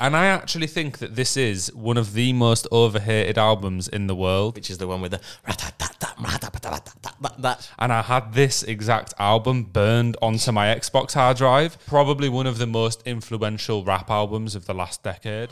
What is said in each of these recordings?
And I actually think that this is one of the most overhated albums in the world. which is the one with the that. And I had this exact album burned onto my Xbox hard drive. Probably one of the most influential rap albums of the last decade.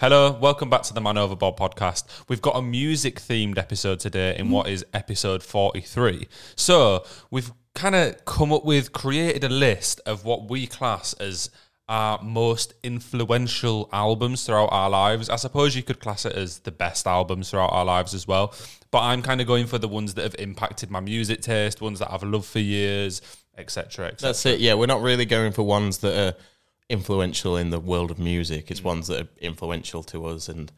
Hello, welcome back to the Man Overboard podcast. We've got a music themed episode today in what is episode 43. So, we've kind of come up with, created a list of what we class as our most influential albums throughout our lives. I suppose you could class it as the best albums throughout our lives as well. But I'm kind of going for the ones that have impacted my music taste, ones that I've loved for years, etc. etc. That's it. Yeah, we're not really going for ones that are influential in the world of music. It's mm. ones that are influential to us and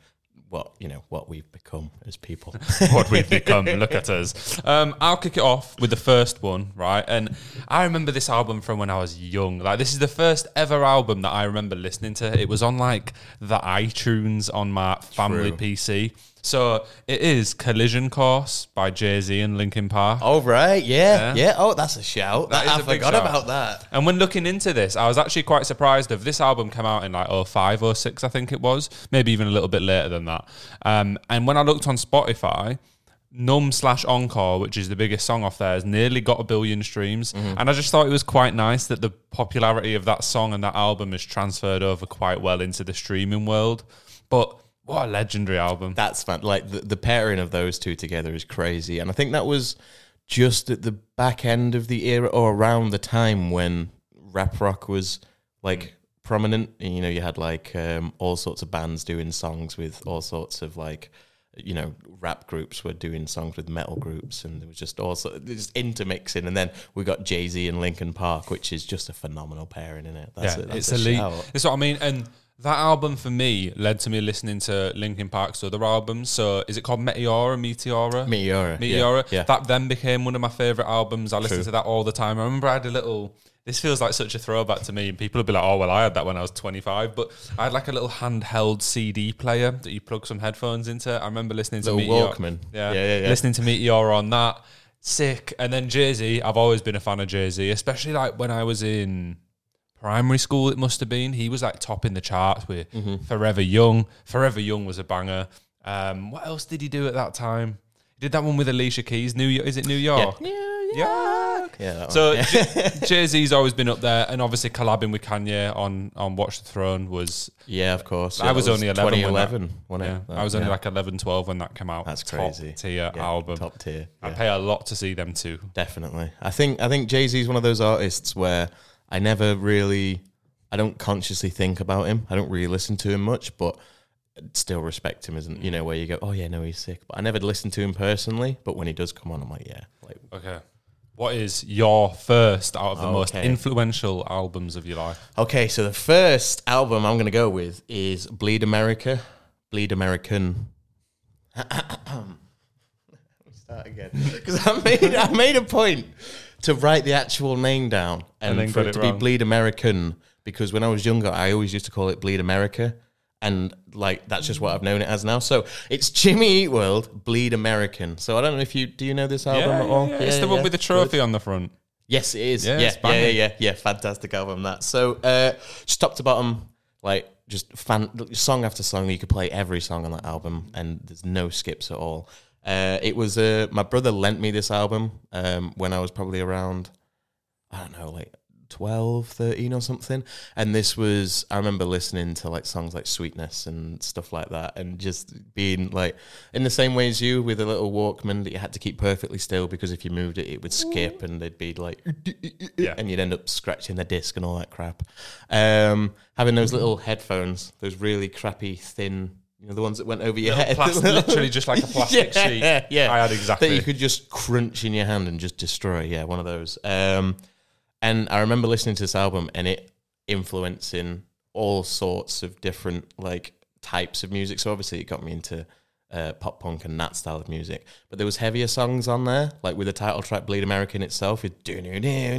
what you know what we've become as people. what we've become. Look at us. Um, I'll kick it off with the first one, right? And I remember this album from when I was young. Like this is the first ever album that I remember listening to. It was on like the iTunes on my family True. PC. So it is Collision Course by Jay Z and Linkin Park. oh right, yeah, Yeah. yeah. Oh, that's a shout. That is I a forgot shout. about that. And when looking into this, I was actually quite surprised of this album came out in like 05 or 06, I think it was, maybe even a little bit later than that. Um, and when I looked on Spotify, Numb slash Encore, which is the biggest song off there, has nearly got a billion streams. And I just thought it was quite nice that the popularity of that song and that album has transferred over quite well into the streaming world. But what a legendary album. That's fun. Like the, the pairing of those two together is crazy, and I think that was just at the back end of the era or around the time when rap rock was like prominent. And, you know, you had like um, all sorts of bands doing songs with all sorts of like. You know, rap groups were doing songs with metal groups, and there was just also just intermixing. And then we got Jay Z and Linkin Park, which is just a phenomenal pairing in it. That's yeah, a, that's it's a elite. shout. That's what I mean. And that album for me led to me listening to Linkin Park's other albums. So is it called Meteora? Meteora? Meteora, yeah, Meteora. yeah. That then became one of my favorite albums. I listened True. to that all the time. I remember I had a little. This feels like such a throwback to me, and people would be like, "Oh, well, I had that when I was 25." But I had like a little handheld CD player that you plug some headphones into. I remember listening to Little Meteor- Walkman. Yeah, Yeah, yeah, yeah. listening to Meteor on that. Sick. And then Jay Z. I've always been a fan of Jay Z, especially like when I was in primary school. It must have been. He was like topping the charts with Mm-hmm. Forever Young. Forever Young was a banger. Um, what else did he do at that time? He did that one with Alicia Keys. New York. Is it New York? New York. Yeah. So Jay Z's always been up there, and obviously collabing with Kanye on on Watch the Throne was. Yeah, of course. I Yeah, was that only 11 when that- 2011. wasn't it? Yeah, I was only yeah. like 11, 12 when that came out. That's Top crazy. tier Yeah, album. Top tier. I pay a lot to see them too. Definitely. I think I think Jay Z is one of those artists where I never really, I don't consciously think about him. I don't really listen to him much, but still respect him. Isn't you know where you go? Oh yeah, no, he's sick. But I never listen to him personally. But when he does come on, I'm like, yeah, like Okay. What is your first out of the most Okay. influential albums of your life? Okay, so the first album I'm going to go with is Bleed America, Bleed American. Start again because I made I made a point to write the actual name down and, And then for got it it to be wrong. Bleed American because when I was younger I always used to call it Bleed America and like that's just what I've known it as now. So it's Jimmy Eat World, Bleed American. So I don't know if you do you know this album at all? it's the one with the trophy on the front. Yes, it is. Yeah, Yeah, it's yeah, yeah, banging. yeah, yeah. Fantastic album that. So, uh, just top to bottom, like just fan song after song. You could play every song on that album, and there's no skips at all. Uh, it was uh, my brother lent me this album um, when I was probably around, I don't know, like 12, 13 or something. And this was, I remember listening to like songs like Sweetness and stuff like that, and just being like, in the same way as you, with a little Walkman that you had to keep perfectly still because if you moved it, it would skip and they'd be like, Yeah. and you'd end up scratching the disc and all that crap. Um, having those little headphones, those really crappy, thin, you know, the ones that went over your head. Plastic, literally just like a plastic yeah, sheet. Yeah, I had exactly. That you could just crunch in your hand and just destroy. Yeah, one of those. Um, and I remember listening to this album and it influencing all sorts of different like types of music. So obviously it got me into uh, pop punk and that style of music. But there was heavier songs on there, like with the title track "Bleed American" itself. With yeah,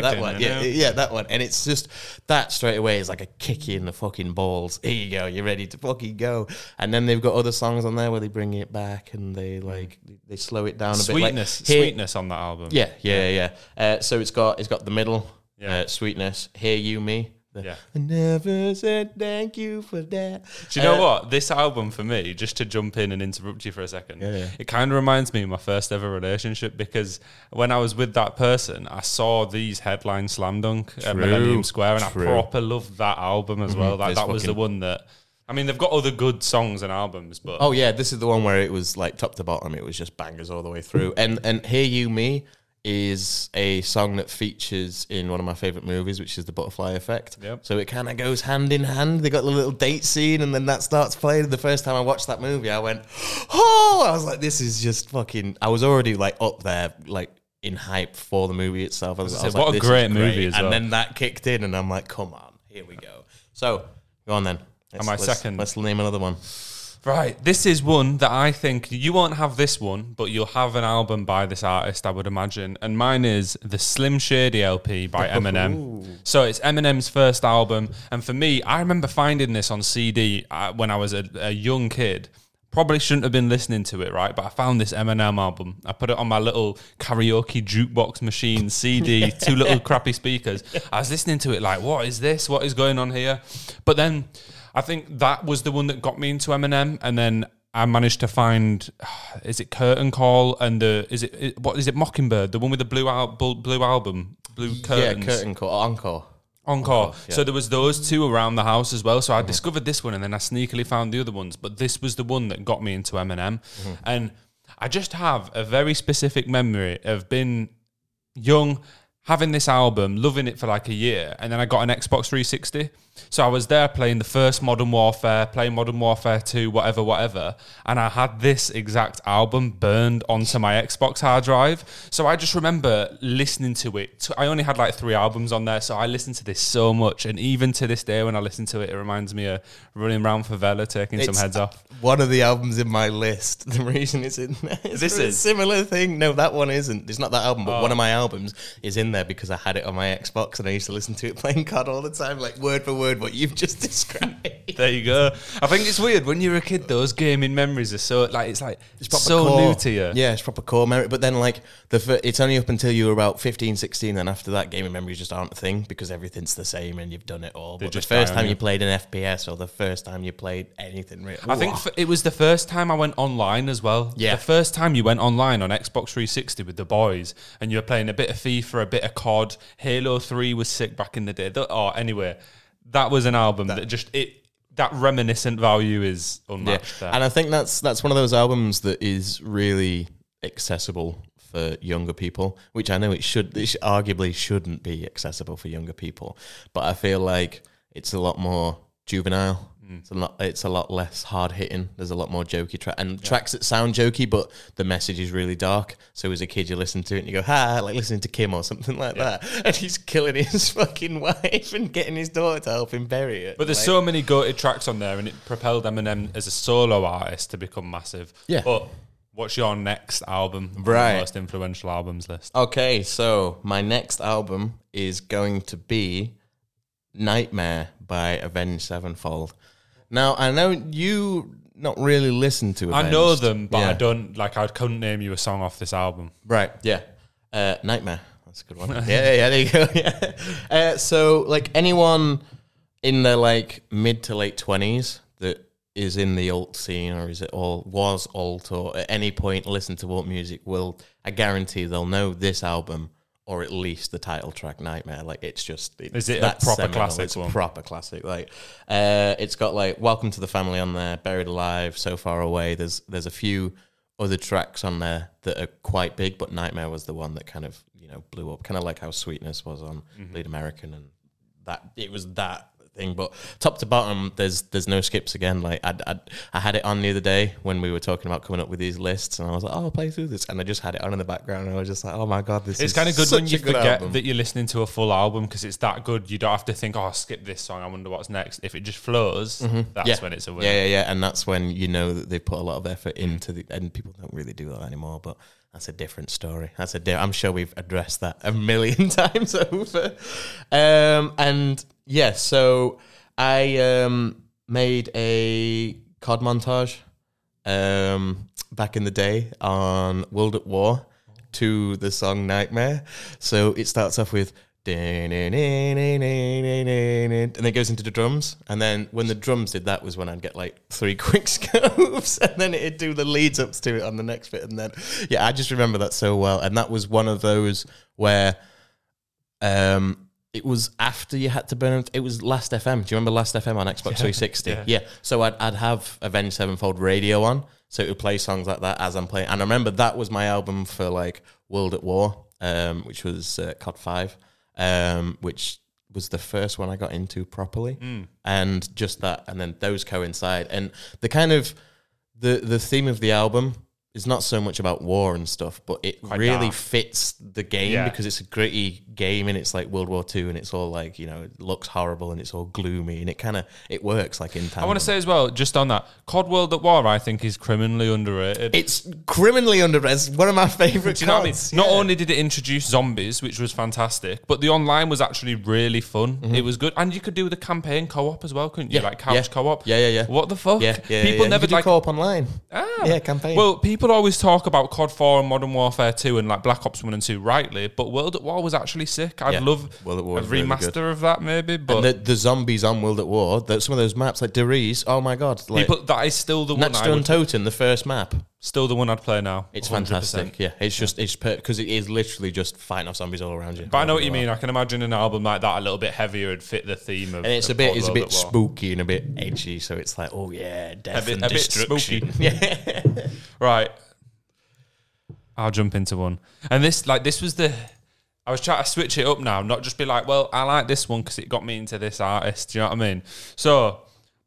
that one. Yeah, yeah, that one. And it's just that straight away is like a kick in the fucking balls. Here you go. You're ready to fucking go. And then they've got other songs on there where they bring it back and they like they slow it down a Sweetness, bit. Like, here- sweetness on that album. yeah, yeah, yeah. yeah. Uh, so it's got it's got the middle, Yeah. uh, Sweetness, Hear You Me. The, Yeah. I never said thank you for that. Do you know Uh, what? This album for me, just to jump in and interrupt you for a second, Yeah, yeah. it kind of reminds me of my first ever relationship because when I was with that person, I saw these headline slam dunk at Millennium Square, and true. Mm-hmm. I proper loved that album as well. Like It's that was the one that. I mean, they've got other good songs and albums, but Oh yeah, this is the one where it was like top to bottom. It was just bangers all the way through. And and Hear You Me is a song that features in one of my favorite movies, which is The Butterfly Effect. Yep. So it kind of goes hand in hand. They got the little date scene, and then that starts playing. The first time I watched that movie, I went, "Oh!" I was like, "This is just fucking." I was already like up there, like in hype for the movie itself. I was, I was what like, a "This is great movie as And well. then that kicked in, and I'm like, "Come on, here we go." So go on then. Let's, I let's- second? Let's name another one. Right, this is one that I think you won't have this one, but you'll have an album by this artist, I would imagine. And mine is the Slim Shady LP by Eminem. So it's Eminem's first album, and for me, I remember finding this on CD uh, when I was a, a young kid. Probably shouldn't have been listening to it, right? But I found this Eminem album. I put it on my little karaoke jukebox machine CD, two little crappy speakers. I was listening to it like, what is this? What is going on here? But then I think that was the one that got me into Eminem, and then I managed to find is it Curtain Call and the is it, what is it Mockingbird, the one with the blue al- blue, album, blue curtains, Yeah, curtain call, encore. Encore. So there was those two around the house as well. So I mm-hmm. discovered this one, and then I sneakily found the other ones. But this was the one that got me into Eminem, mm-hmm. and I just have a very specific memory of being young, having this album, loving it for like a year, and then I got an Xbox 360. So I was there playing the first Modern Warfare, playing Modern Warfare 2, whatever, whatever, and I had this exact album burned onto my Xbox hard drive. So I just remember listening to it. I only had like three albums on there, so I listened to this so much, and even to this day, when I listen to it, it reminds me of running around favela, taking some heads off. One of the albums in my list. The reason it's in there is This a is? similar thing. No, that one isn't. It's not that album, but Oh. one of my albums is in there because I had it on my Xbox and I used to listen to it playing COD all the time, like word for word what you've just described. There you go. I think it's weird when you're a kid. Those gaming memories are so like it's like proper so core. new to you. Yeah, it's proper core memory. But then, like, the fir- it's only up until you were about 15, 16, and after that, gaming memories just aren't a thing because everything's the same and you've done it all. but just the first time you. you played an FPS or the first time you played anything, really, I think f it was the first time I went online as well. Yeah. The first time you went online on Xbox 360 with the boys and you were playing a bit of FIFA, a bit of COD. Halo 3 was sick back in the day. Oh, anyway, that was an album that, just, it that reminiscent value is Yeah, unmatched there. and I think that's that's one of those albums that is really accessible for younger people, which I know it should, it arguably shouldn't be accessible for younger people, but I feel like it's a lot more juvenile. Mm. It's a lot. It's a lot less hard hitting. There's a lot more jokey track and tracks that sound jokey, but the message is really dark. So as a kid, you listen to it and you go, "Ha!" Like listening to Kim or something like that, and he's killing his fucking wife and getting his daughter to help him bury it. But there's Like- so many goated tracks on there, and it propelled Eminem as a solo artist to become massive. Yeah. But what's your next album? Right. most influential albums list. Okay, so my next album is going to be Nightmare by Avenged Sevenfold. Now, I know you not really listen to Avenged. I know them, but I Yeah. don't like. I couldn't name you a song off this album. Right, yeah. Uh, Nightmare. That's a good one. yeah, yeah, yeah, there you go. Yeah. Uh, so, like, anyone in their, like, mid to late 20s that is in the alt scene or is it all was alt or at any point listen to alt music will I guarantee they'll know this album or at least the title track Nightmare. Like it's just it's Is it a proper classic it's one? a proper classic. Like uh it's got like Welcome to the Family on there Buried Alive So Far Away. There's there's a few other tracks on there that are quite big but Nightmare was the one that kind of you know blew up. Kind of like how Sweetness was on Mm-hmm. Bleed American and that it was that thing but top to bottom there's there's no skips again like I, I, I had it on the other day when we were talking about coming up with these lists and I was like oh I'll play through this and I just had it on in the background and I was just like oh my god this It's is kind of good when you good forget album. that you're listening to a full album because it's that good. You don't have to think, "Oh, I'll skip this song. I wonder what's next." If it just flows, that's Mm-hmm. yeah. when it's a win. yeah yeah yeah and that's when you know that they put a lot of effort into the and people don't really do that anymore but that's a different story that's a di- I'm sure we've addressed that a million times over um and yeah so I um made a COD montage um, back in the day on World at War to the song Nightmare. So it starts off with and then it goes into the drums. And then when the drums did that was when I'd get like three quick scopes, and then it'd do the leads ups to it on the next bit. And then yeah, I just remember that so well. And that was one of those where um it was after you had to burn it. It was Last FM. Do you remember Last FM on Xbox 360? yeah. Yeah. So I'd, I'd have Avenged Sevenfold radio on, so it would play songs like that as I'm playing. And I remember that was my album for like World at War, um, which was uh, COD Five, um, which was the first one I got into properly, and just that, and then those coincide, and the kind of the the theme of the album is not so much about war and stuff, but it really dark. fits the game Yeah. because it's a gritty game and it's like World War Two and it's all like you know it looks horrible and it's all gloomy and it kind of it works like in time. I want to say as well, just on that, COD World at War, I think is criminally underrated. it's criminally underrated. It's one of my favorite. Do you know what I mean? CODs, Not only did it introduce zombies, which was fantastic, but the online was actually really fun. It was good, and you could do the campaign co-op as well, couldn't you? Mm-hmm. Yeah, like couch yeah. co-op. Yeah, yeah, yeah. What the fuck? yeah, yeah, People yeah. never you could like. do co-op online. Ah. Yeah, campaign. Well, people always talk about COD 4 and Modern Warfare 2 and like Black Ops 1 and 2 rightly, but World at War was actually sick. I'd Yeah, love World at War a was really remaster of that maybe, but And the, the zombies on World at War, the, some of those maps like Der Riese, oh my god, like people, that is still the one Next I to would, Untoten, the first map. Still the one I'd play now. It's 100%. fantastic. Yeah, it's just it's because it is literally just fighting off zombies all around you. But I know what you mean. I can imagine an album like that a little bit heavier and fit the theme of. And it's of a bit it's a bit spooky and a bit edgy, so it's like oh yeah, death bit- and a bit destruction. spooky. yeah, Right. I'll jump into one. And this, like, this was the. I was trying to switch it up now, not just be like, well, I like this one because it got me into this artist. Do you know what I mean? So,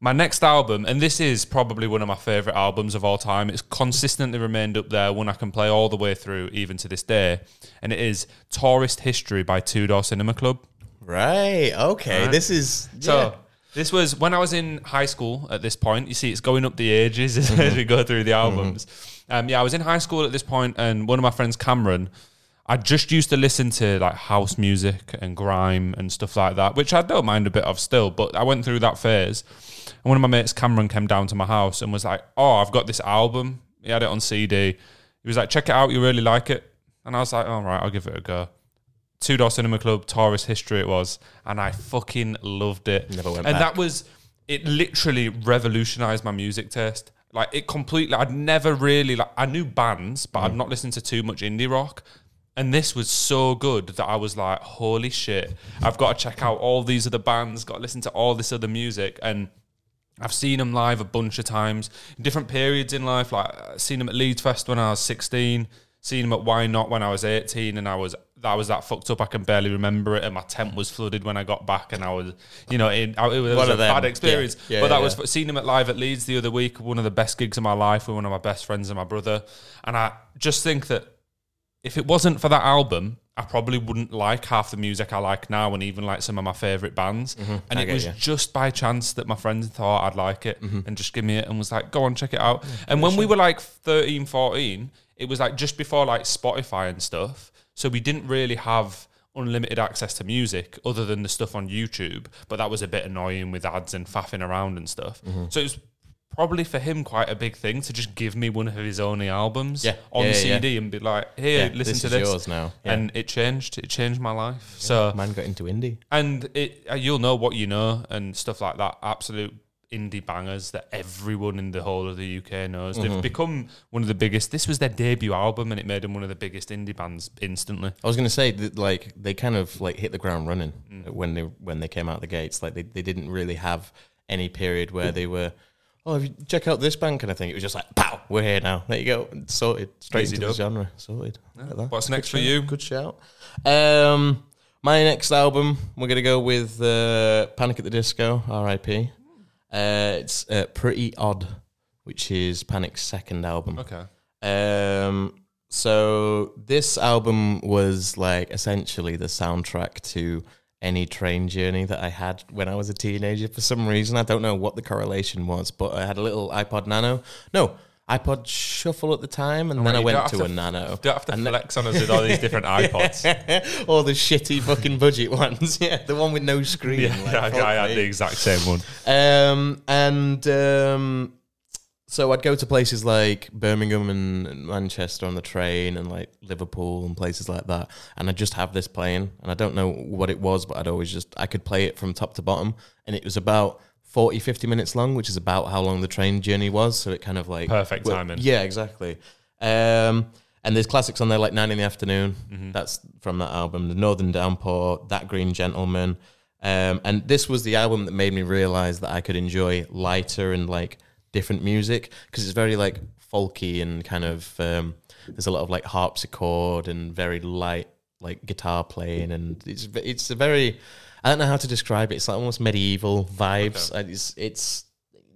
my next album, and this is probably one of my favorite albums of all time. It's consistently remained up there, one I can play all the way through, even to this day. And it is Tourist History by Two Door Cinema Club. right. Okay, this is So this was when I was in high school. At this point, you see, it's going up the ages as, as we go through the albums. Um, yeah, I was in high school at this point, and one of my friends, Cameron, I just used to listen to like house music and grime and stuff like that, which I don't mind a bit of still. But I went through that phase, and one of my mates, Cameron, came down to my house and was like, "Oh, I've got this album. He had it on CD. He was like, check it out. You really like it." And I was like, "All right, I'll give it a go." Two Door Cinema Club Tourist History it was, and I fucking loved it. Never went and back. that was it. Literally revolutionized my music taste. Like it completely. I'd never really like. I knew bands, but Mm. I'd not listened to too much indie rock. And this was so good that I was like, "Holy shit! I've got to check out all these other bands. Got to listen to all this other music." And I've seen them live a bunch of times, different periods in life. Like I've seen them at Leeds Fest when I was sixteen, seen them at Y Not when I was eighteen, and I was I was that fucked up I can barely remember it, and my tent was flooded when I got back, and I was, you know, in, it was One a them. bad experience. Yeah. Yeah, but that yeah, was seeing them at live at Leeds the other week, one of the best gigs of my life with one of my best friends and my brother, and I just think that if it wasn't for that album, I probably wouldn't like half the music I like now, and even like some of my favorite bands. And Mm-hmm. I it was you. just by chance that my friends thought I'd like it Mm-hmm. and just give me it and was like, go on, check it out. and when we were like 13, 14, it was like just before like Spotify and stuff. So we didn't really have unlimited access to music other than the stuff on YouTube. But that was a bit annoying with ads and faffing around and stuff. Mm-hmm. So it was probably for him quite a big thing to just give me one of his only albums Yeah. on Yeah, yeah, CD and be like, here, Yeah, listen this to is this. yours now. Yeah. And it changed. It changed my life. So Man got into indie. and it uh, you'll know what you know and stuff like that. Absolute indie bangers that everyone in the whole of the UK knows. Mm-hmm. They've become one of the biggest. This was their debut album, and it made them one of the biggest indie bands instantly. I was going to say that like they kind of like hit the ground running Mm. when they when they came out the gates. Like they, they didn't really have any period where they were. Oh, if you check out this band kind of thing. It was just like, pow, we're here now. There you go, sorted straight Easy into dub. the genre. Sorted. Like. What's next for shout. you? Good shout. Um, my next album, we're gonna go with uh, Panic at the Disco, R.I.P. Uh, it's uh, Pretty Odd, which is Panic's second album. Okay. Um, so this album was like essentially the soundtrack to any train journey that I had when I was a teenager. For some reason, I don't know what the correlation was, but I had a little iPod Nano. No, iPod Shuffle at the time, and then I went don't to a to- Nano. You don't have to And flex on us with all these different iPods. All the shitty fucking budget ones, yeah, the one with no screen. yeah, like, I, I had the exact same one. Um, and um, So I'd go to places like Birmingham and and Manchester on the train and like Liverpool and places like that. And I'd just have this playing. And I don't know what it was, but I'd always just, I could play it from top to bottom. And it was about 40, 50 minutes long, which is about how long the train journey was. So it kind of like. Perfect well, timing. Yeah, exactly. Um, and there's classics on there like Nine in the Afternoon. That's from that album. The Northern Downpour, That Green Gentleman. Um, and this was the album that made me realize that I could enjoy lighter and like different music because it's very like folky and kind of um, there's a lot of like harpsichord and very light like guitar playing and it's it's a very I don't know how to describe it. It's like almost medieval vibes. And It's it's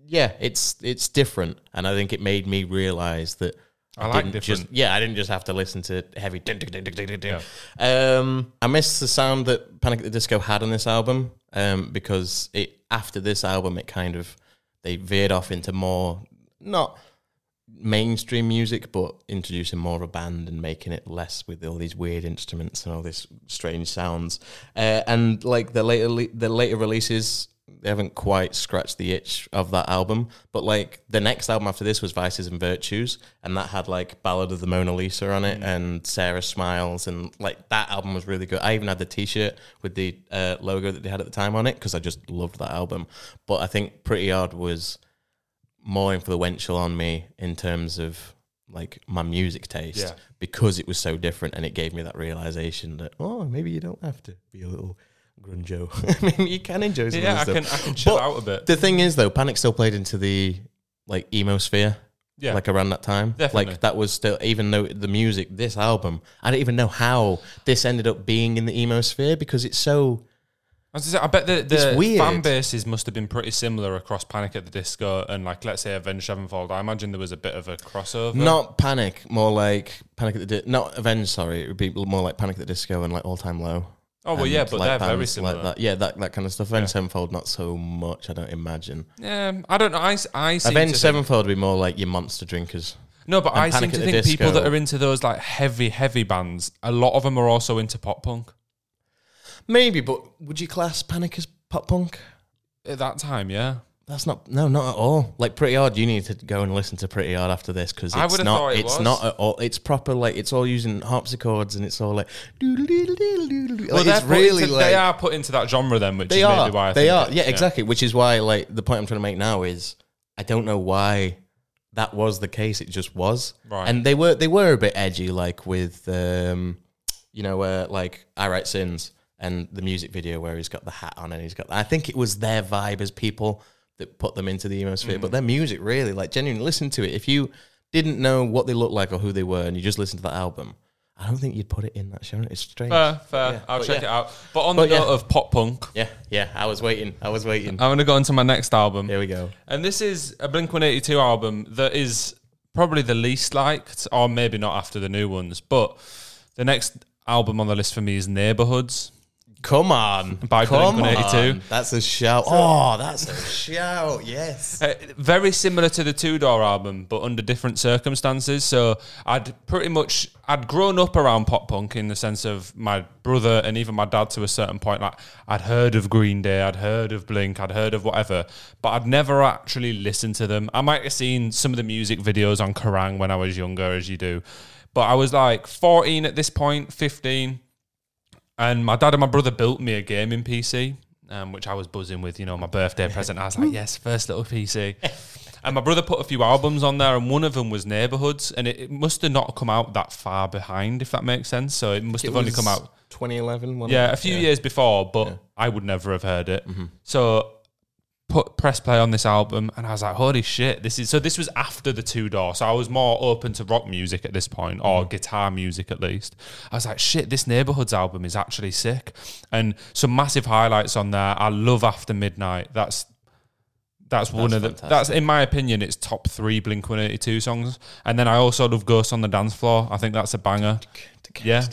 yeah, it's it's different, and I think it made me realize that I like didn't different. Just, yeah, I didn't just have to listen to heavy. dun, dun, dun, dun. Um, I missed the sound that Panic at the Disco had on this album um, because it after this album it kind of they veered off into more not mainstream music, but introducing more of a band and making it less with all these weird instruments and all these strange sounds. Uh, and like the later le- the later releases, they haven't quite scratched the itch of that album. But like the next album after this was Vices and Virtues, and that had like Ballad of the Mona Lisa on it and Sarah Smiles, and like that album was really good. I even had the T-shirt with the uh, logo that they had at the time on it because I just loved that album. But I think Pretty Odd was more influential on me in terms of like my music taste Yeah. because it was so different and it gave me that realization that oh maybe you don't have to be a little grunjo maybe you can enjoy some Yeah, I of the can. I can chill But out a bit. the thing is though panic still played into the like emo sphere Yeah. like around that time Definitely. like that was still even though the music this album i don't even know how this ended up being in the emo sphere because it's so I, say, I bet the, the fan bases must have been pretty similar across Panic at the Disco and like let's say Avenged Sevenfold. I imagine there was a bit of a crossover. Not Panic, more like Panic at the Di- not Avenged. Sorry, it would be more like Panic at the Disco and like All Time Low. Oh well, yeah, but they're very similar. Like that. Yeah, that that kind of stuff. Avenged Sevenfold, not so much. I don't imagine. Yeah, I don't know. I seem Avenged Sevenfold would be more like your monster drinkers. No, but I seem to think people that are into those like heavy, heavy bands, a lot of them are also into pop punk Maybe, but would you class Panic as pop punk? at that time. Yeah, That's not no, not at all. Like Pretty Odd, you need to go and listen to Pretty Odd after this because I it's would've not. thought it it's was. not at all. It's proper like it's all using harpsichords and it's all like well, Like, they're it's put really into- like they are put into that genre then, which They is are. maybe why I they think are. it- yeah, exactly. Which is why, like, the point I'm trying to make now is I don't know why that was the case. It just was. Right. And they were they were a bit edgy, like with um, you know, uh, like I Write Sins and the music video where he's got the hat on and he's got. I think it was their vibe as people that put them into the emo sphere. Mm. But their music really, like, genuinely listen to it. If you didn't know what they looked like or who they were, and you just listened to that album, I don't think you'd put it in that genre. It's strange. Fair, fair. Yeah, I'll check yeah. it out. But on But the yeah. note of pop punk, yeah, yeah. I was waiting. I was waiting. I'm going to go into my next album. Here we go. And this is a Blink 182 album that is probably the least liked, or maybe not after the new ones. But the next album on the list for me is Neighborhoods. Come on. By Come Blink-182. on. That's a shout. oh, that's a shout. Yes. Uh, very similar to the Two Door album, but under different circumstances. So I'd pretty much I'd grown up around pop punk in the sense of my brother and even my dad to a certain point. Like I'd heard of Green Day, I'd heard of Blink, I'd heard of whatever, but I'd never actually listened to them. I might have seen some of the music videos on Kerrang when I was younger, as you do, but I was like 14 at this point, 15. And my dad and my brother built me a gaming PC, um, which I was buzzing with. You know, my birthday present. I was like, yes, first little PC. and my brother put a few albums on there, and one of them was Neighborhoods, and it, it must have not come out that far behind, if that makes sense. So it must have only come out, 2011. wasn't yeah, it? a few years before, but I would never have heard it. So put press play on this album and I was like, holy shit, this is so this was after the two door. So I was more open to rock music at this point, or guitar music at least. I was like, shit, this neighborhoods album is actually sick. And some massive highlights on there. I love After Midnight. That's that's, one of the fantastic. that's in my opinion it's top three Blink 182 songs. And then I also love Ghost on the Dance Floor. I think that's a banger. Yeah.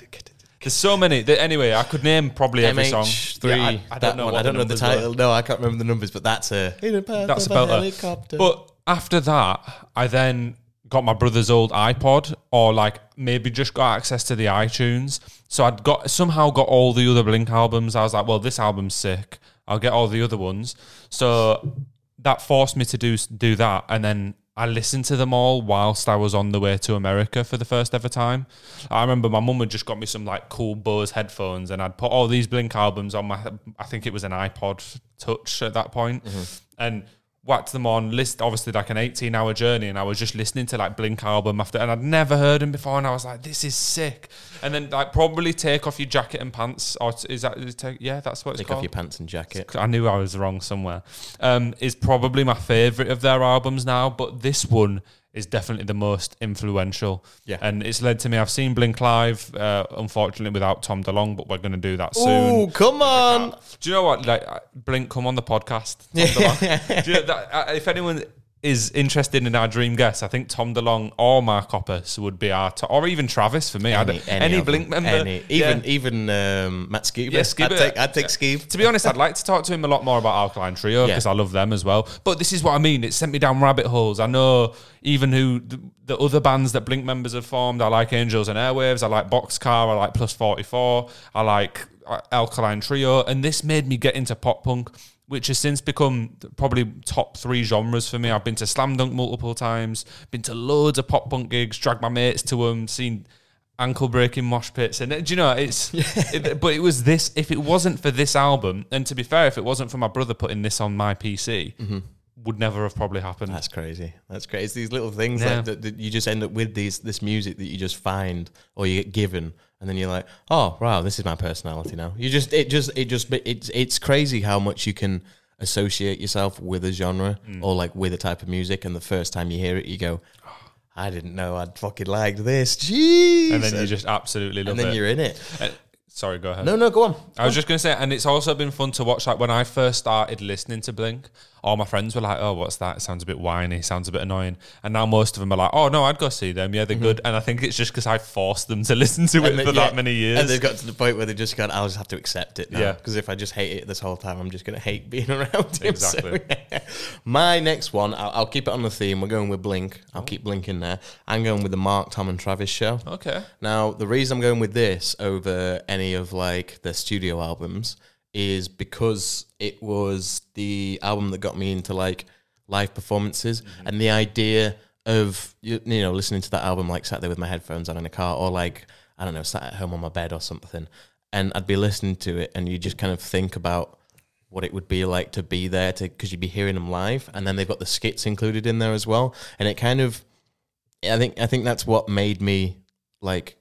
There's so many. Th- Anyway, I could name probably every song. MH3. Yeah, I, I don't know. one. What I don't know the numbers were. title. No, I can't remember the numbers, but that's a. In a path That's about a it. helicopter. But after that, I then got my brother's old iPod, or like maybe just got access to the iTunes. So I'd got somehow got all the other Blink albums. I was like, well, this album's sick. I'll get all the other ones. So that forced me to do do that, and then I listened to them all whilst I was on the way to America for the first ever time. I remember my mum had just got me some like cool Bose headphones, and I'd put all these Blink albums on my. I think it was an iPod Touch at that point, mm-hmm. and whacked them on. List obviously like an eighteen hour journey, and I was just listening to like Blink album after, and I'd never heard them before, and I was like, this is sick. And then like probably take off your jacket and pants, or t- is that is take, yeah, that's what it's Take called. off your pants and jacket. I knew I was wrong somewhere. Um, is probably my favorite of their albums now, but this one is definitely the most influential. Yeah. and it's led to me. I've seen Blink live, uh, unfortunately without Tom DeLonge, but we're going to do that soon. Oh, come on. Do you know what? Like Blink, come on the podcast. Tom DeLonge. Do you know that, uh, if anyone is interested in our dream guest, I think Tom DeLonge or Mark Hoppus would be our, to- or even Travis for me. I don't- any, Blink them. member, Any. Yeah. Even even um, Matt Skiba. Yeah, Skiba. I'd take, I'd take Skeeb. To be honest, I'd like to talk to him a lot more about Alkaline Trio Yeah. because I love them as well. But this is what I mean. It sent me down rabbit holes. I know even who the, the other bands that Blink members have formed. I like Angels and Airwaves. I like Boxcar. I like Plus 44. I like uh, Alkaline Trio. And this made me get into pop punk, which has since become probably top three genres for me. I've been to Slam Dunk multiple times, been to loads of pop punk gigs, dragged my mates to them, seen ankle breaking mosh pits and do you know it's it, but it was this if it wasn't for this album and to be fair if it wasn't for my brother putting this on my pc mm-hmm. Would never have probably happened That's crazy. That's great. It's these little things Yeah. like that, that you just end up with these this music that you just find or you get given, and then you're like, oh wow, this is my personality now. You just it just it just it's it's crazy how much you can associate yourself with a genre Mm. or like with a type of music, and the first time you hear it, you go, I didn't know I'd fucking liked this. Jeez, and then you just absolutely love it. and then it you're in it. Uh, sorry go ahead No, no, go on. I was just going to say, and it's also been fun to watch. Like when I first started listening to Blink, all my friends were like, "Oh, what's that? It sounds a bit whiny. Sounds a bit annoying." And now most of them are like, "Oh no, I'd go see them. Yeah, they're good." And I think it's just because I forced them to listen to it Mm-hmm. For then- that many years. And they've got to the point where they just gone, I'll just have to accept it now. Yeah. Because if I just hate it this whole time, I'm just going to hate being around him. So, Exactly. yeah. My next one, I'll, I'll keep it on the theme. We're going with Blink. I'll keep Blink in there. I'm going with the Mark, Tom, and Travis show. okay. Now, the reason I'm going with this over any of like their studio albums is because it was the album that got me into like live performances. Mm-hmm. And the idea of you, you know listening to that album like sat there with my headphones on in a car or like I don't know sat at home on my bed or something. And I'd be listening to it and you just kind of think about what it would be like to be there to because you'd be hearing them live and then they've got the skits included in there as well. And it kind of I think I think that's what made me like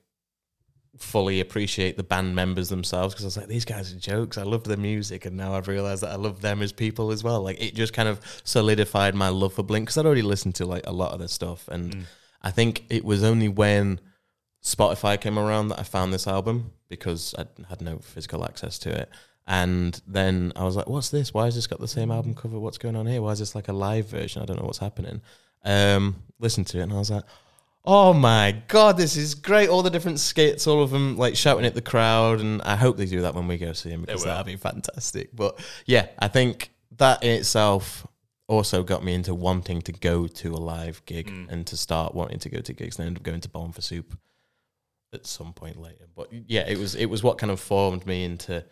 fully appreciate the band members themselves because I was like, these guys are jokes. I love their music, and now I've realized that I love them as people as well. Like it just kind of solidified my love for Blink because I'd already listened to like a lot of their stuff, and I think it was only when Spotify came around that I found this album because I had no physical access to it. And then I was like, "What's this? Why has this got the same album cover? What's going on here? Why is this like a live version? I don't know what's happening." Um, listened to it and I was like, "Oh my god, this is great! All the different skits, all of them like shouting at the crowd." And I hope they do that when we go see him because that'd be fantastic. But yeah, I think that in itself also got me into wanting to go to a live gig mm. and to start wanting to go to gigs and end up going to Bowling for Soup at some point later. But yeah, it was it was what kind of formed me into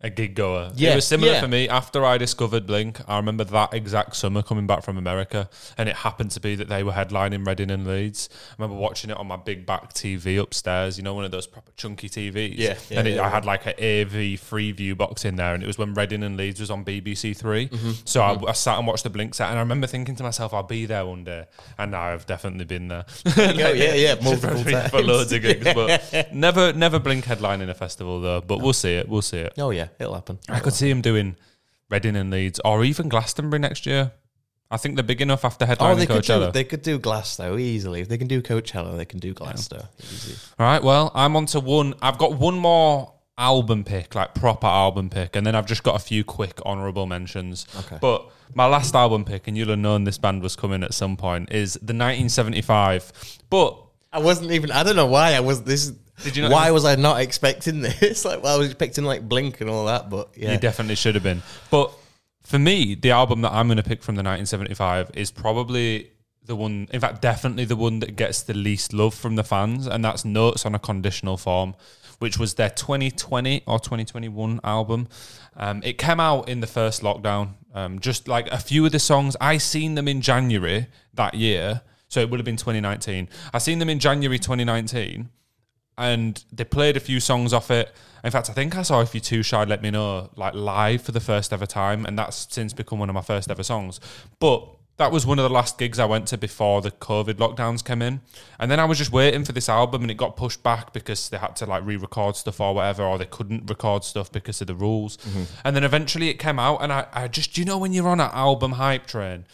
a gig goer. Yeah, it was similar yeah. for me. After I discovered Blink, I remember that exact summer coming back from America, and it happened to be that they were headlining Reading and Leeds. I remember watching it on my big back TV upstairs. You know, one of those proper chunky TVs. Yeah, yeah, and it, yeah, I had like an AV free view box in there, and it was when Reading and Leeds was on BBC 3 Mm-hmm. So I, I sat and watched the Blink set, and I remember thinking to myself, "I'll be there one day," and now I've definitely been there. Oh yeah, yeah, multiple times. for loads of gigs, but never, never Blink headlining a festival though. But we'll see it. We'll see it. Oh yeah, it'll happen. I could see him doing Reading and Leeds, or even Glastonbury next year. I think they're big enough after oh, headlining Oh, they could do Coachella. they could do Glasto easily. If they can do Coachella, they can do Glasto. Easy. All right, well, I'm on to one. I've got one more album pick, like proper album pick, and then I've just got a few quick honourable mentions. Okay. But my last album pick, and you'll have known this band was coming at some point, is the 1975. But I wasn't even. I don't know why I was. This. Did you not- Why was I not expecting this? Like, well, I was expecting like Blink and all that, but yeah. You definitely should have been. But for me, the album that I'm going to pick from the 1975 is probably the one, in fact, definitely the one that gets the least love from the fans, and that's Notes on a Conditional Form, which was their 2020 or 2021 album. Um, it came out in the first lockdown. Um, just like a few of the songs, I seen them in January that year, so it would have been 2019. I seen them in January 2019 and they played a few songs off it. In fact, I think I saw If You're Too Shy, Let Me Know, like live for the first ever time, and that's since become one of my first ever songs. But that was one of the last gigs I went to before the COVID lockdowns came in. And then I was just waiting for this album and it got pushed back because they had to like re record stuff or whatever, or they couldn't record stuff because of the rules. Mm-hmm. And then eventually it came out, and I, I just, you know, when you're on an album hype train,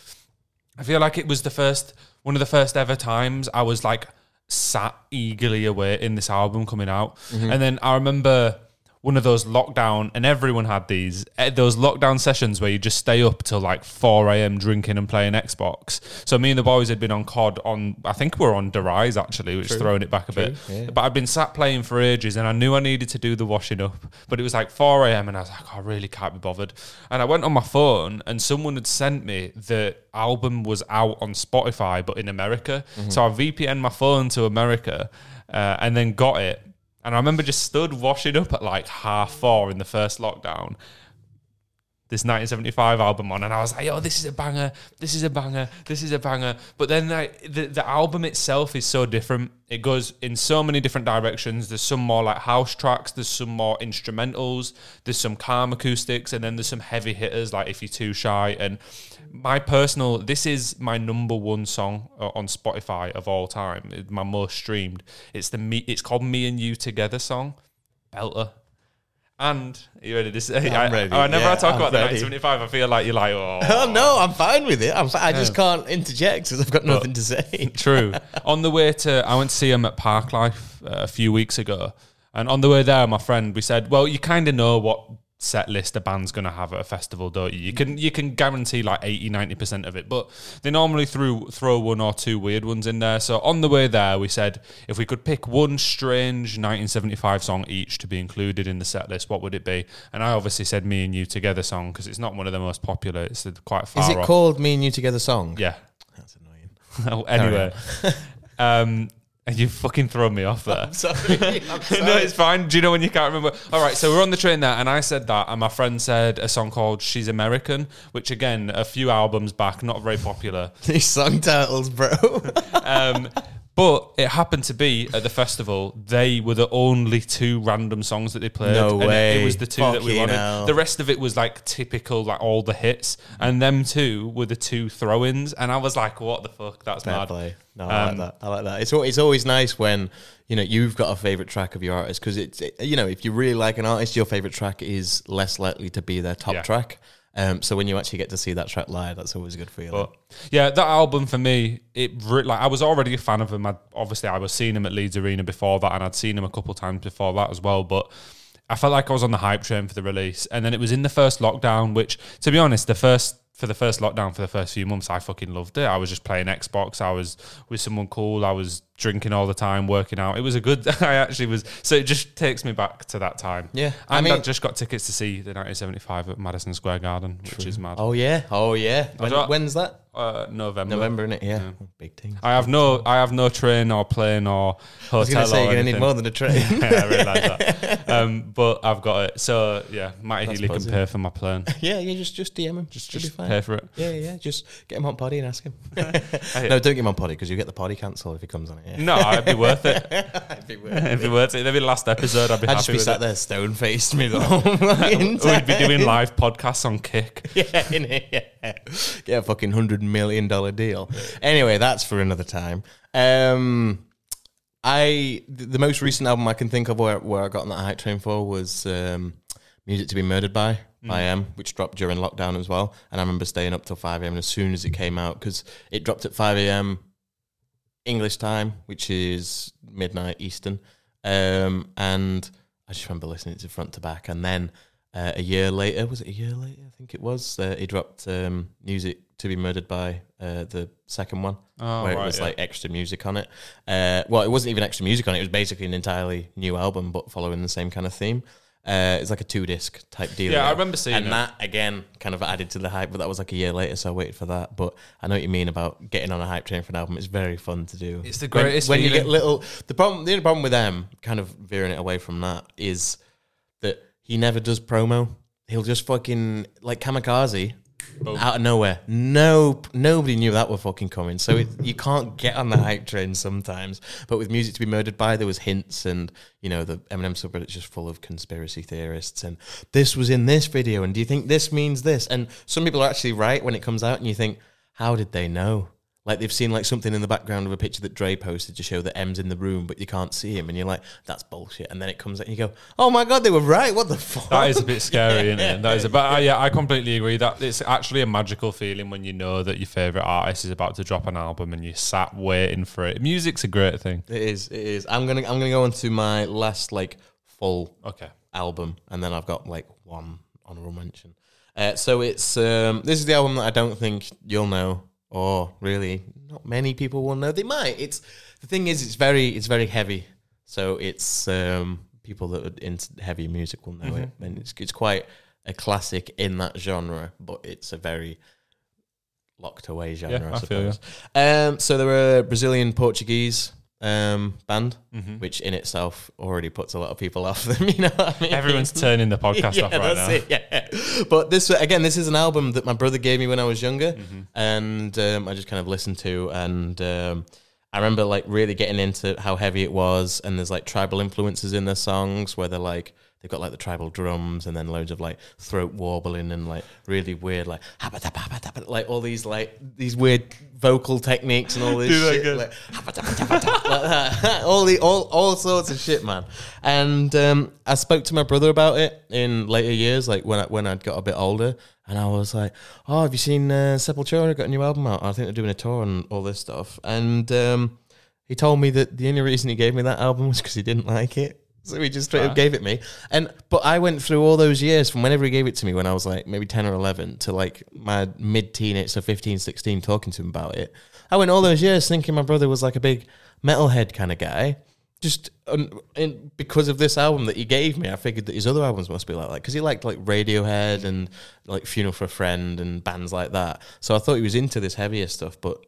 I feel like it was the first, one of the first ever times I was like sat eagerly awaiting this album coming out. Mm-hmm. And then I remember one of those lockdown, and everyone had these, eh, those lockdown sessions where you just stay up till like 4 a.m. drinking and playing Xbox. So me and the boys had been on COD on, I think we are on Der Riese actually, which is throwing it back a bit. yeah. But I'd been sat playing for ages and I knew I needed to do the washing up. But it was like 4 a.m. and I was like, "Oh, I really can't be bothered. And I went on my phone and someone had sent me the album was out on Spotify, but in America. So I VPN my phone to America uh, and then got it. And I remember just stood washing up at like half four in the first lockdown this 1975 album on, and I was like, "Oh, this is a banger! This is a banger! This is a banger!" But then, like, the the album itself is so different. It goes in so many different directions. There's some more like house tracks. There's some more instrumentals. There's some calm acoustics, and then there's some heavy hitters like "If You're Too Shy." And my personal, this is my number one song uh, on Spotify of all time. My most streamed. It's the me. It's called "Me and You Together" song. Belter. And are you ready to say? I, ready. I, whenever I Yeah, talk I'm about the ready. 1975, I feel like you're like, oh, Oh no, I'm fine with it. I'm fi- I just can't interject because I've got nothing to say. True. on the way to, I went to see him at Parklife uh, a few weeks ago, and on the way there, my friend, we said, "Well, you kind of know what set list a band's going to have at a festival, don't you? You can you can guarantee like 80 90 percent of it, but they normally threw throw one or two weird ones in there. So on the way there, we said if we could pick one strange 1975 song each to be included in the set list, what would it be? And I obviously said "Me and You Together" song because it's not one of the most popular. It's quite far. Is it off. called "Me and You Together" song? Yeah. That's annoying. Anyway, um, you fucking thrown me off there. Sorry, I'm sorry. no, it's fine. Do you know when you can't remember? All right, so we're on the train there, and I said that, and my friend said a song called "She's American," which again, a few albums back, not very popular. These song titles, bro. Um, but it happened to be at the festival. They were the only two random songs that they played. No and it- It, was the two that we wanted. hell. The rest of it was like typical, like all the hits, and them two were the two throw-ins. And I was like, "What the fuck? That's Fair mad." play. No, I like Um, that. I like that. It's it's always nice when you know you've got a favorite track of your artist because it's it, you know if you really like an artist, your favorite track is less likely to be their top Yeah. track. Um, so when you actually get to see that track live, that's always a good feeling. But yeah, that album for me, it re- like I was already a fan of him. I'd, obviously, I was seeing him at Leeds Arena before that, and I'd seen him a couple times before that as well. But I felt like I was on the hype train for the release, and then it was in the first lockdown. Which, to be honest, the first for the first lockdown for the first few months, I fucking loved it. I was just playing Xbox. I was with someone cool. I was drinking all the time, working out. It was a good. I actually was. So it just takes me back to that time. Yeah, I and I, mean- just got tickets to see the 1975 at Madison Square Garden, which is mad. oh yeah, oh yeah. When, when's that? Uh, November. November, innit? Yeah, Oh, big thing. I have no, I have no train or plane or hotel. I was gonna say or you're gonna need more than a train. yeah, I realise that. Um, but I've got it. So yeah, Matty That's Healy can positive. pay for my plane. yeah, yeah. Just just DM him. Just Just pay for it. Yeah, yeah. Just get him on potty and ask him. no, don't get him on potty because you get the potty cancelled if he comes on it. No, it'd be worth it. It'd be weird. It'd be worth it. The last episode, I'd be I'd happy just be with sat it. there stone faced me the whole fucking We'd be doing time. live podcasts on Kick. yeah, innit? yeah. Get a fucking hundred million dollar deal. Anyway, that's for another time. Um, I th- the most recent album I can think of where, where I got on that hype train for was um, "Music to Be Murdered By" by M, which dropped during lockdown as well. And I remember staying up till five a.m. as soon as it came out because it dropped at five a.m. English time, which is midnight Eastern. Um, and I just remember listening to front to back. And then uh, a year later, was it a year later? I think it was. Uh, he dropped um, music to be murdered by uh, the second one, Oh, where right, it was yeah. like extra music on it. Uh, well, it wasn't even extra music on it. It was basically an entirely new album, but following the same kind of theme. Uh, it's like a two disc type deal. Yeah, I remember seeing and it. that again kind of added to the hype. But that was like a year later, so I waited for that. But I know what you mean about getting on a hype train for an album. It's very fun to do. It's the greatest when, you get little. The problem, the only problem with them, kind of veering it away from that, is that he never does promo. He'll just fucking like kamikaze out of nowhere. No, nobody knew that were fucking coming. So it, you can't get on the hype train sometimes. But with music to be murdered by, there was hints, and you know the Eminem subreddit's just full of conspiracy theorists. And this was in this video, and do you think this means this? And some people are actually right when it comes out, and you think, how did they know? Like they've seen like something in the background of a picture that Dre posted to show that M's in the room, but you can't see him, and you're like, "That's bullshit." And then it comes out, and you go, "Oh my god, they were right! What the fuck?" That is a bit scary, isn't it? That is a, but uh, yeah, I completely agree. That it's actually a magical feeling when you know that your favorite artist is about to drop an album and you sat waiting for it. Music's a great thing. It is. It is. I'm gonna. I'm gonna go on to my last like full Okay. album, and then I've got like one honorable mention. Uh, so it's um, this is the album that I don't think you'll know, or really not many people will know. They might. It's the thing is, it's very, it's very heavy. So it's um, people that are into heavy music will know it, and it's it's quite a classic in that genre, but it's a very locked away genre. Yeah, I I suppose. Um, so there are Brazilian Portuguese um, band, Mm-hmm. which in itself already puts a lot of people off them. You know what I mean? Everyone's turning the podcast off right now. it. Yeah, but this again, this is an album that my brother gave me when I was younger, Mm-hmm. and um, I just kind of listened to, and um, I remember like really getting into how heavy it was, and there's like tribal influences in their songs where they're like. They've got like the tribal drums and then loads of like throat warbling and like really weird like like all these like these weird vocal techniques and all this shit like, like all the all all sorts of shit, man. And um, I spoke to my brother about it in later years, like when I, when I'd got a bit older, and I was like, "Oh, have you seen uh, Sepultura got a new album out? I think they're doing a tour and all this stuff." And um, he told me that the only reason he gave me that album was because he didn't like it. So he just straight up gave it me. And but I went through all those years from whenever he gave it to me when I was like maybe 10 or 11 to like my mid teenage, so 15, 16, talking to him about it. I went all those years thinking my brother was like a big metalhead kind of guy. Just um, and because of this album that he gave me, I figured that his other albums must be like that because he liked like Radiohead and like Funeral for a Friend and bands like that. So I thought he was into this heavier stuff, but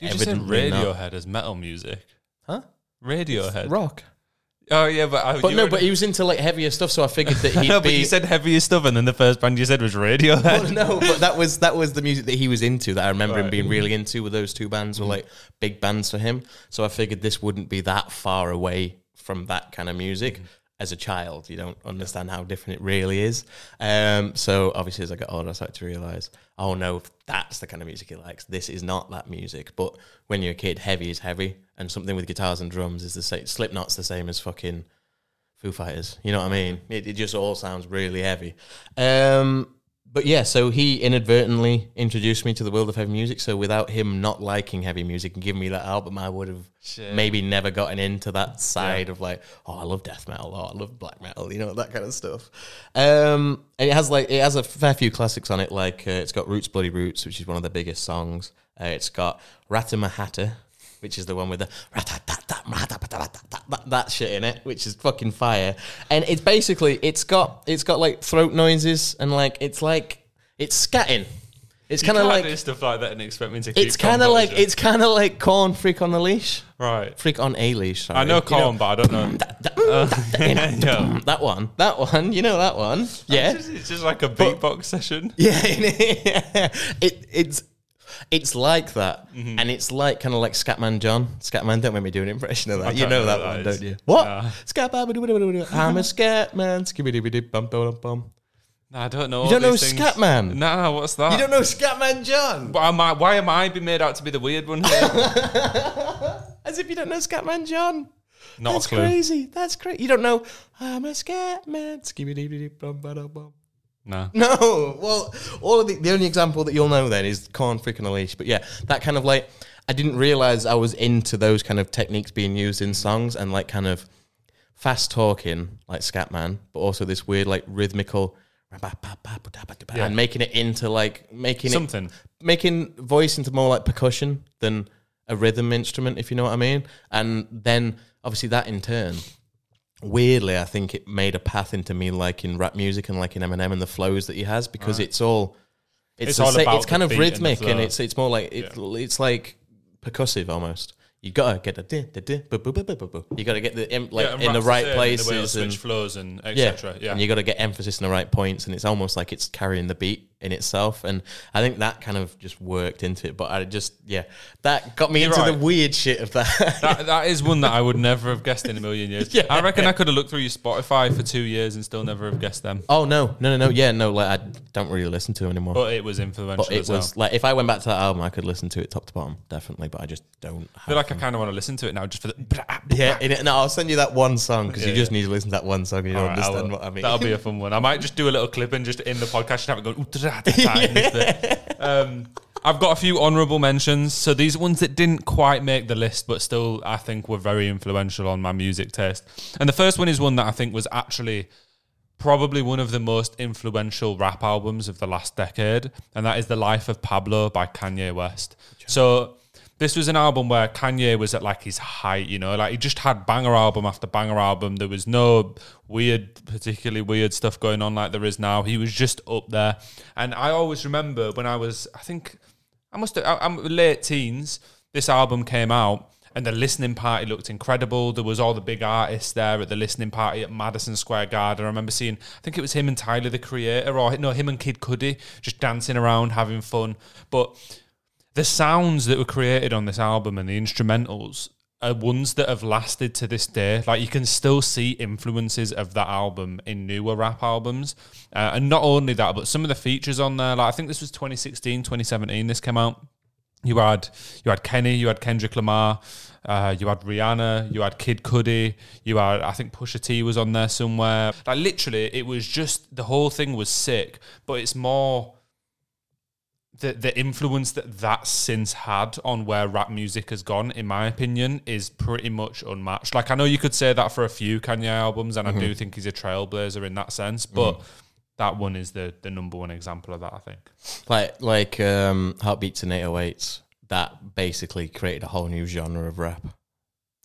You just said evidently not. Radiohead as metal music. Huh? Radiohead. rock. Oh yeah, but I, But no, but he was into like heavier stuff, so I figured that he'd know, but be. you said heavier stuff, and then the first band you said was Radiohead. Well, no, but that was that was the music that he was into. That I remember him being really into. With those two bands were mm. like big bands for him. So I figured this wouldn't be that far away from that kind of music. Mm. As a child, you don't understand how different it really is. Um, so obviously, as I got older, I started to realize, oh no, that's the kind of music he likes. This is not that music. But when you're a kid, heavy is heavy, and something with guitars and drums is the same. Slipknot's the same as fucking Foo Fighters. You know what I mean? It, it just all sounds really heavy. Um, but yeah, so he inadvertently introduced me to the world of heavy music. So without him not liking heavy music and giving me that album, I would have Shit. maybe never gotten into that side of like, oh, I love death metal, oh, I love black metal, you know, that kind of stuff. Um, and it has like it has a fair few classics on it. Like uh, it's got Roots Bloody Roots, which is one of the biggest songs. Uh, it's got Ratamahatta, which is the one with the that, that shit in it, which is fucking fire. And it's basically it's got it's got like throat noises and like it's like it's scatting. It's kind of like do stuff like that and expect me to. Keep it's kind of like it's kind of like Korn freak on the leash, right. freak on a leash. Sorry. I know You Korn, but I don't know. Uh, yeah. that one, that one. You know that one, yeah. It's just, it's just like a beatbox session. Yeah, it it's it's like that, mm-hmm. and it's like kind of like Scatman John. Scatman, don't make me do an impression of that. you know know that what one, that is. don't you? What? Nah. Scatman, I'm a Scatman. Skibidi bum bum bum. No, I don't know. You don't know things. Scatman? Nah, what's that? You don't know Scatman John? Why am I? Why am I being made out to be the weird one here? As if you don't know Scatman John. Not That's a clue. crazy. That's crazy. You don't know I'm a Scatman. Skibidi bum bum bum. Nah. No, well, all of the, the only example that you'll know then is Korn freaking a leash. But yeah, that kind of like I didn't realize I was into those kind of techniques being used in songs and like kind of fast talking like Scatman, but also this weird like rhythmical Yeah. and making it into like making it Something. making voice into more like percussion than a rhythm instrument, if you know what I mean. And then obviously that in turn weirdly, I think it made a path into me liking rap music and liking Eminem and the flows that he has because it's all it's, It's all sa- about it's kind of beat and rhythmic and, it's it's more like it, it's like percussive almost. You gotta get the di, di, di, bu, bu, bu, bu, bu, bu. you gotta get the em- like Yeah, in the right same, in the places switch and flows and etc. Yeah, and you got to get emphasis in the right points, and it's almost like it's carrying the beat in itself. And I think that kind of just worked into it. But I just, yeah, that got me You're into the weird shit of that. that, that is one that I would never have guessed in a million years. Yeah. I reckon I could have looked through your Spotify for two years and still never have guessed them. oh no, no, no, no, yeah, no, like I don't really listen to anymore. But, it was influential But it as well. was like if I went back to that album, I could listen to it top to bottom, definitely. But I just don't. Feel like I kind of want to listen to it now just for the. yeah, in it, no, I'll send you that one song because Yeah, you just yeah. need to listen to that one song. and You don't right, understand what I mean. That'll be a fun one. I might just do a little clip and just in the podcast just have it bit. Um, I've got a few honourable mentions. So these ones that didn't quite make the list, but still I think were very influential on my music taste. And the first one is one that I think was actually probably one of the most influential rap albums of the last decade, and that is The Life of Pablo by Kanye West. So this was an album where Kanye was at like his height, you know, like he just had banger album after banger album. There was no weird, particularly weird stuff going on like there is now. He was just up there. And I always remember when I was, I think, I must have, I'm late teens, this album came out and the listening party looked incredible. There was all the big artists there at the listening party at Madison Square Garden. I remember seeing, I think it was him and Tyler the Creator, or no, him and Kid Cudi just dancing around, having fun. But the sounds that were created on this album and the instrumentals are ones that have lasted to this day. Like you can still see influences of that album in newer rap albums. Uh, and not only that, but some of the features on there, like I think this was 2016, 2017, this came out. You had you had Kenny, you had Kendrick Lamar, uh, you had Rihanna, you had Kid Cudi, you had I think Pusha T was on there somewhere. Like literally, it was just the whole thing was sick, but it's more the the influence that that since had on where rap music has gone, in my opinion, is pretty much unmatched. Like I know you could say that for a few Kanye albums, and I do think he's a trailblazer in that sense, but that one is the the number one example of that. I think. like like um, Heartbeats and 808s. That basically created a whole new genre of rap.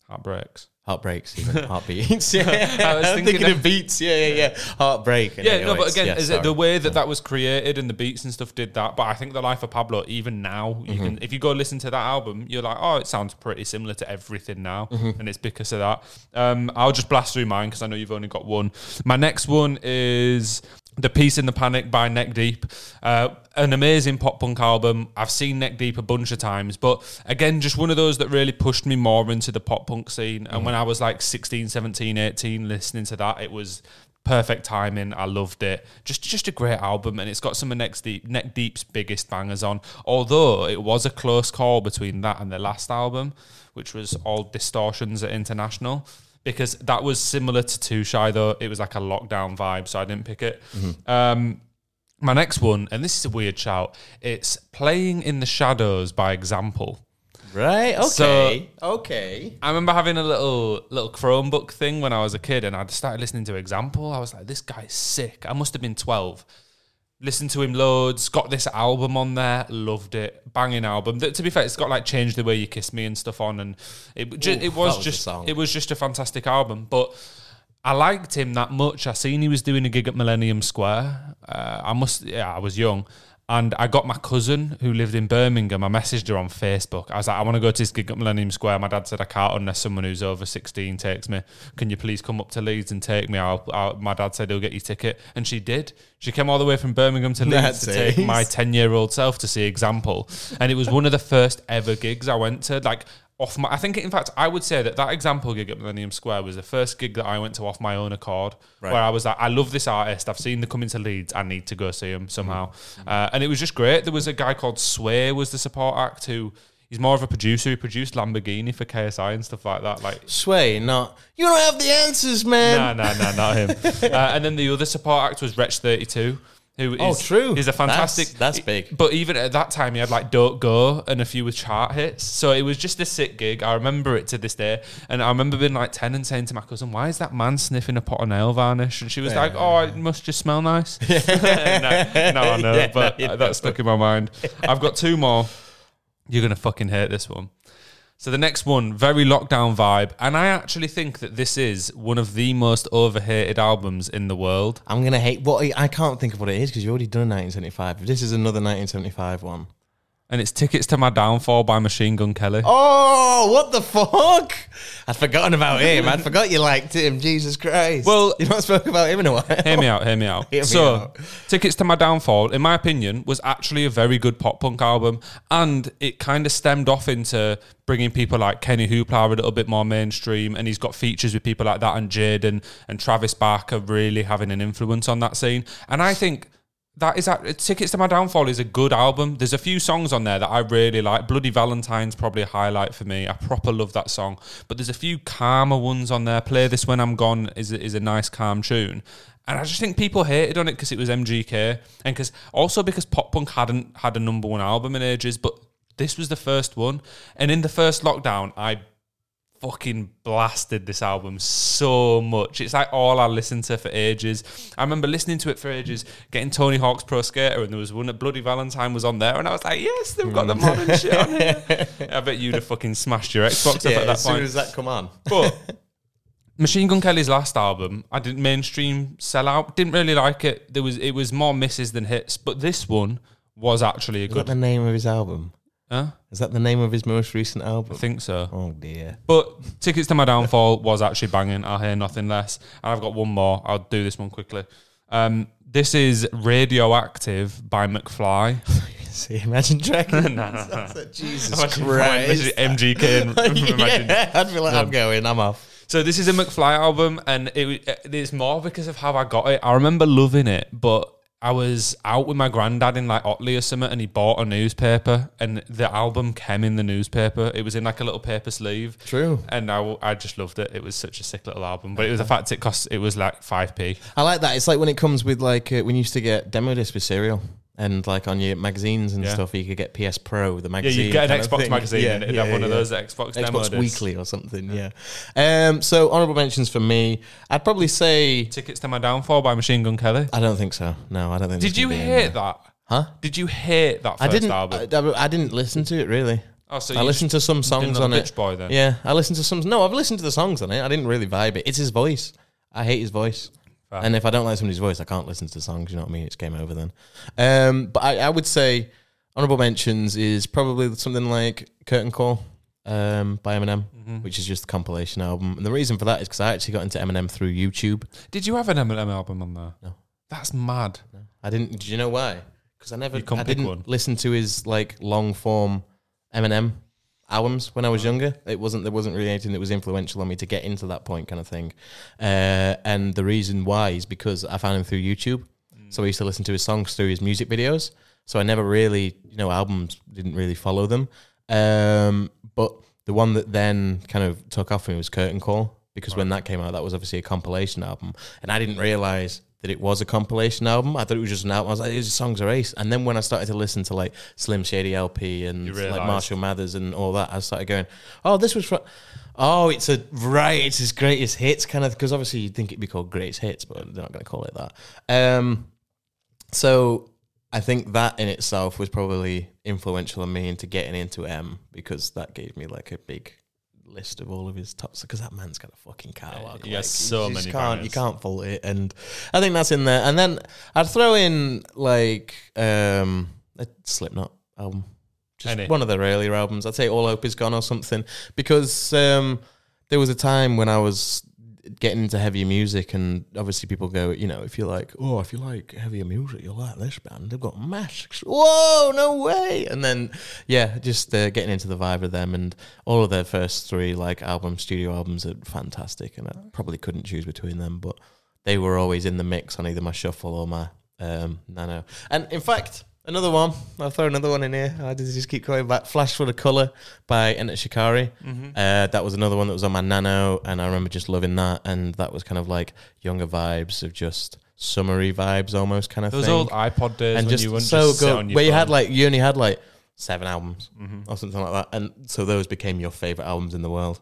Heartbreaks. Heartbreaks, even heartbeats. Yeah, I was thinking thinking, of- of beats. Yeah, yeah, yeah. Heartbreak. Yeah, no, but again, Yeah, is it the way that that was created and the beats and stuff did that? But I think the life of Pablo, even now, you can if you go listen to that album, you're like, oh, it sounds pretty similar to everything now, and it's because of that. Um, I'll just blast through mine because I know you've only got one. My next one is. The Peace in the Panic by Neck Deep. Uh, an amazing pop punk album. I've seen Neck Deep a bunch of times, but again, just one of those that really pushed me more into the pop punk scene. And when I was like 16, 17, 18, listening to that, it was perfect timing. I loved it. Just just a great album, and it's got some of Neck Deep Neck Deep's biggest bangers on. Although it was a close call between that and their last album, which was All Distortions Are Intentional. Because that was similar to Too Shy, though it was like a lockdown vibe, so I didn't pick it. Um, my next one, and this is a weird shout. It's "Playing in the Shadows" by Example. right. So- Okay. okay. I remember having a little little Chromebook thing when I was a kid, and I started listening to Example. I was like, "This guy's sick." I must have been twelve. Listened to him loads. Got this album on there. Loved it. Banging album. Th- to be fair, it's got like "Change the Way You Kiss Me" and stuff on, and it ju- Ooh, it was was just it was just a fantastic album. But I liked him that much. I seen he was doing a gig at Millennium Square. Uh, I must, yeah, I was young. And I got my cousin who lived in Birmingham. I messaged her on Facebook. I was like, I want to go to this gig at Millennium Square. My dad said I can't unless someone who's over 16 takes me. Can you please come up to Leeds and take me? I'll, I'll, my dad said he'll get you ticket. And she did. She came all the way from Birmingham to Leeds That's to take my 10 year old self to see Example. And it was one of the first ever gigs I went to. Like, off my, I think in fact I would say that that example gig at Millennium Square was the first gig that I went to off my own accord, Right. where I was like, I love this artist. I've seen them coming to Leeds. I need to go see him somehow, Mm-hmm. uh, and it was just great. There was a guy called Sway was the support act who. He's more of a producer. He produced Lamborghini for KSI and stuff like that. Like, Sway, not you don't have the answers, man. no, no, no, not him. uh, and then the other support act was Wretch Thirty Two, who oh, is Oh, true. He's a fantastic. That's- that's big. But even at that time, he had like "Don't Go" and a few with chart hits. So it was just a sick gig. I remember it to this day. And I remember being like ten and saying to my cousin, "Why is that man sniffing a pot of nail varnish?" And she was like, "Oh, it must just smell nice." no, no, I know, Yeah, but no, that stuck in my mind. I've got two more. You're gonna fucking hate this one. So the next one, very lockdown vibe, and I actually think that this is one of the most overhated albums in the world. I'm gonna hate what I can't think of what it is because you've already done 1975. This is another 1975 one. And it's Tickets to My Downfall by Machine Gun Kelly. Oh, what the fuck! I'd forgotten about him. I'd forgot you liked him. Jesus Christ. Well- you not spoke about him in a while. Hear me out, hear me out. Hear me so, out. Tickets to My Downfall, in my opinion, was actually a very good pop punk album. And it kind of stemmed off into bringing people like Kenny Hoopla a little bit more mainstream. And he's got features with people like that and Jaden and Travis Barker really having an influence on that scene. And I think. That is that Tickets to My Downfall is a good album. There's a few songs on there that I really like. Bloody Valentine's probably a highlight for me. I proper love that song. But there's a few calmer ones on there. Play This When I'm Gone is is a nice calm tune. And I just think people hated on it because it was MGK and because also because pop punk hadn't had a number one album in ages, but this was the first one. And in the first lockdown, I fucking blasted this album so much. It's like all I listened to for ages. I remember listening to it for ages, getting Tony Hawk's Pro Skater, and there was one that Bloody Valentine was on there, and I was like, yes, they've got the modern mm. shit on here. I bet you'd have fucking smashed your Xbox up at that point. as soon as that come on. But Machine Gun Kelly's last album, I didn't mainstream sell out. Didn't really like it. There was it was more misses than hits. But this one was actually a Is good. the name of his album? Huh? Is that the name of his most recent album? I think so. Oh dear. But Tickets to My Downfall was actually banging. I'll hear nothing less. And I've got one more. I'll do this one quickly. Um, this is Radioactive by McFly. See, Imagine Dragons. no, no, no. Jesus Imagine Christ. MGK and Imagine yeah, I'd be like, I'm going. I'm off. So this is a McFly album, and it, it's more because of how I got it. I remember loving it, but I was out with my granddad in like Otley or something, and he bought a newspaper, and the album came in the newspaper. It was in like a little paper sleeve. True. And I, I just loved it. It was such a sick little album, but it was the fact it cost it was like five p. I like that. It's like when it comes with like uh, when you used to get demo disc with cereal. And like on your magazines and Yeah. stuff, you could get PS Pro, the Yeah, magazine. you get an kind of Xbox thing. magazine, Yeah, and it'd have one of those Xbox, demo Xbox discs. Weekly or something. Yeah. Um. So honorable mentions for me. I'd probably say Tickets to My Downfall by Machine Gun Kelly. I don't think so. No, I don't think. Did you can be in hate that? Huh? Did you hate that I didn't. album? I, I- I didn't listen to it really. oh, so I you listened to some songs on it. Bitch Boy then. Yeah, I listened to some. No, I've listened to the songs on it. I didn't really vibe it. It's his voice. I hate his voice. Fair. And if I don't like somebody's voice, I can't listen to the songs. You know what I mean? It's game over then. Um, but I, I would say honorable mentions is probably something like Curtain Call um, by Eminem, Mm-hmm. which is just a compilation album. And the reason for that is because I actually got into Eminem through YouTube. Did you have an Eminem album on there? No. That's mad. I didn't. Do you know why? Because I never. I didn't one. listen to his like long form Eminem albums when I was younger. It wasn't. There wasn't really anything that was influential on me to get into that point, kind of thing. Uh, and the reason why is because I found him through YouTube. So I used to listen to his songs through his music videos. So I never really, you know, albums didn't really follow them. Um, but the one that then kind of took off for me was Curtain Call because when that came out, that was obviously a compilation album, and I didn't realize that it was a compilation album. I thought it was just an album. I was like, these songs are ace. And then when I started to listen to like Slim Shady LP and like. Marshall Mathers and all that, I started going, oh, this was from. Oh, it's a right. It's his greatest hits kind of because obviously you'd think it'd be called greatest hits, but they're not going to call it that. Um, so I think that in itself was probably influential on me into getting into M because that gave me like a big list of all of his tops because that man's got a fucking catalog. has like, so you many Can't, bangers. you can't fault it, and I think that's in there. And then I'd throw in like um, a Slipknot album. Just Any. one of their earlier albums. I'd say All Hope Is Gone or something because um, there was a time when I was getting into heavier music, and obviously people go, you know, if you like, oh, if you like heavier music, you'll like this band. They've got masks. Whoa, no way! And then, yeah, just uh, getting into the vibe of them, and all of their first three like album, studio albums are fantastic, and I probably couldn't choose between them, but they were always in the mix on either my shuffle or my um, nano. And in fact. Another one. I'll throw another one in here. I just keep going back. Flash Flood of Colour by Enter Shikari. Uh, that was another one that was on my Nano, and I remember just loving that. And that was kind of like younger vibes of just summery vibes, almost kind of Those thing. old iPod days and when just you so just good. on your Where you had like you only had like seven albums Mhm. or something like that, and so those became your favorite albums in the world.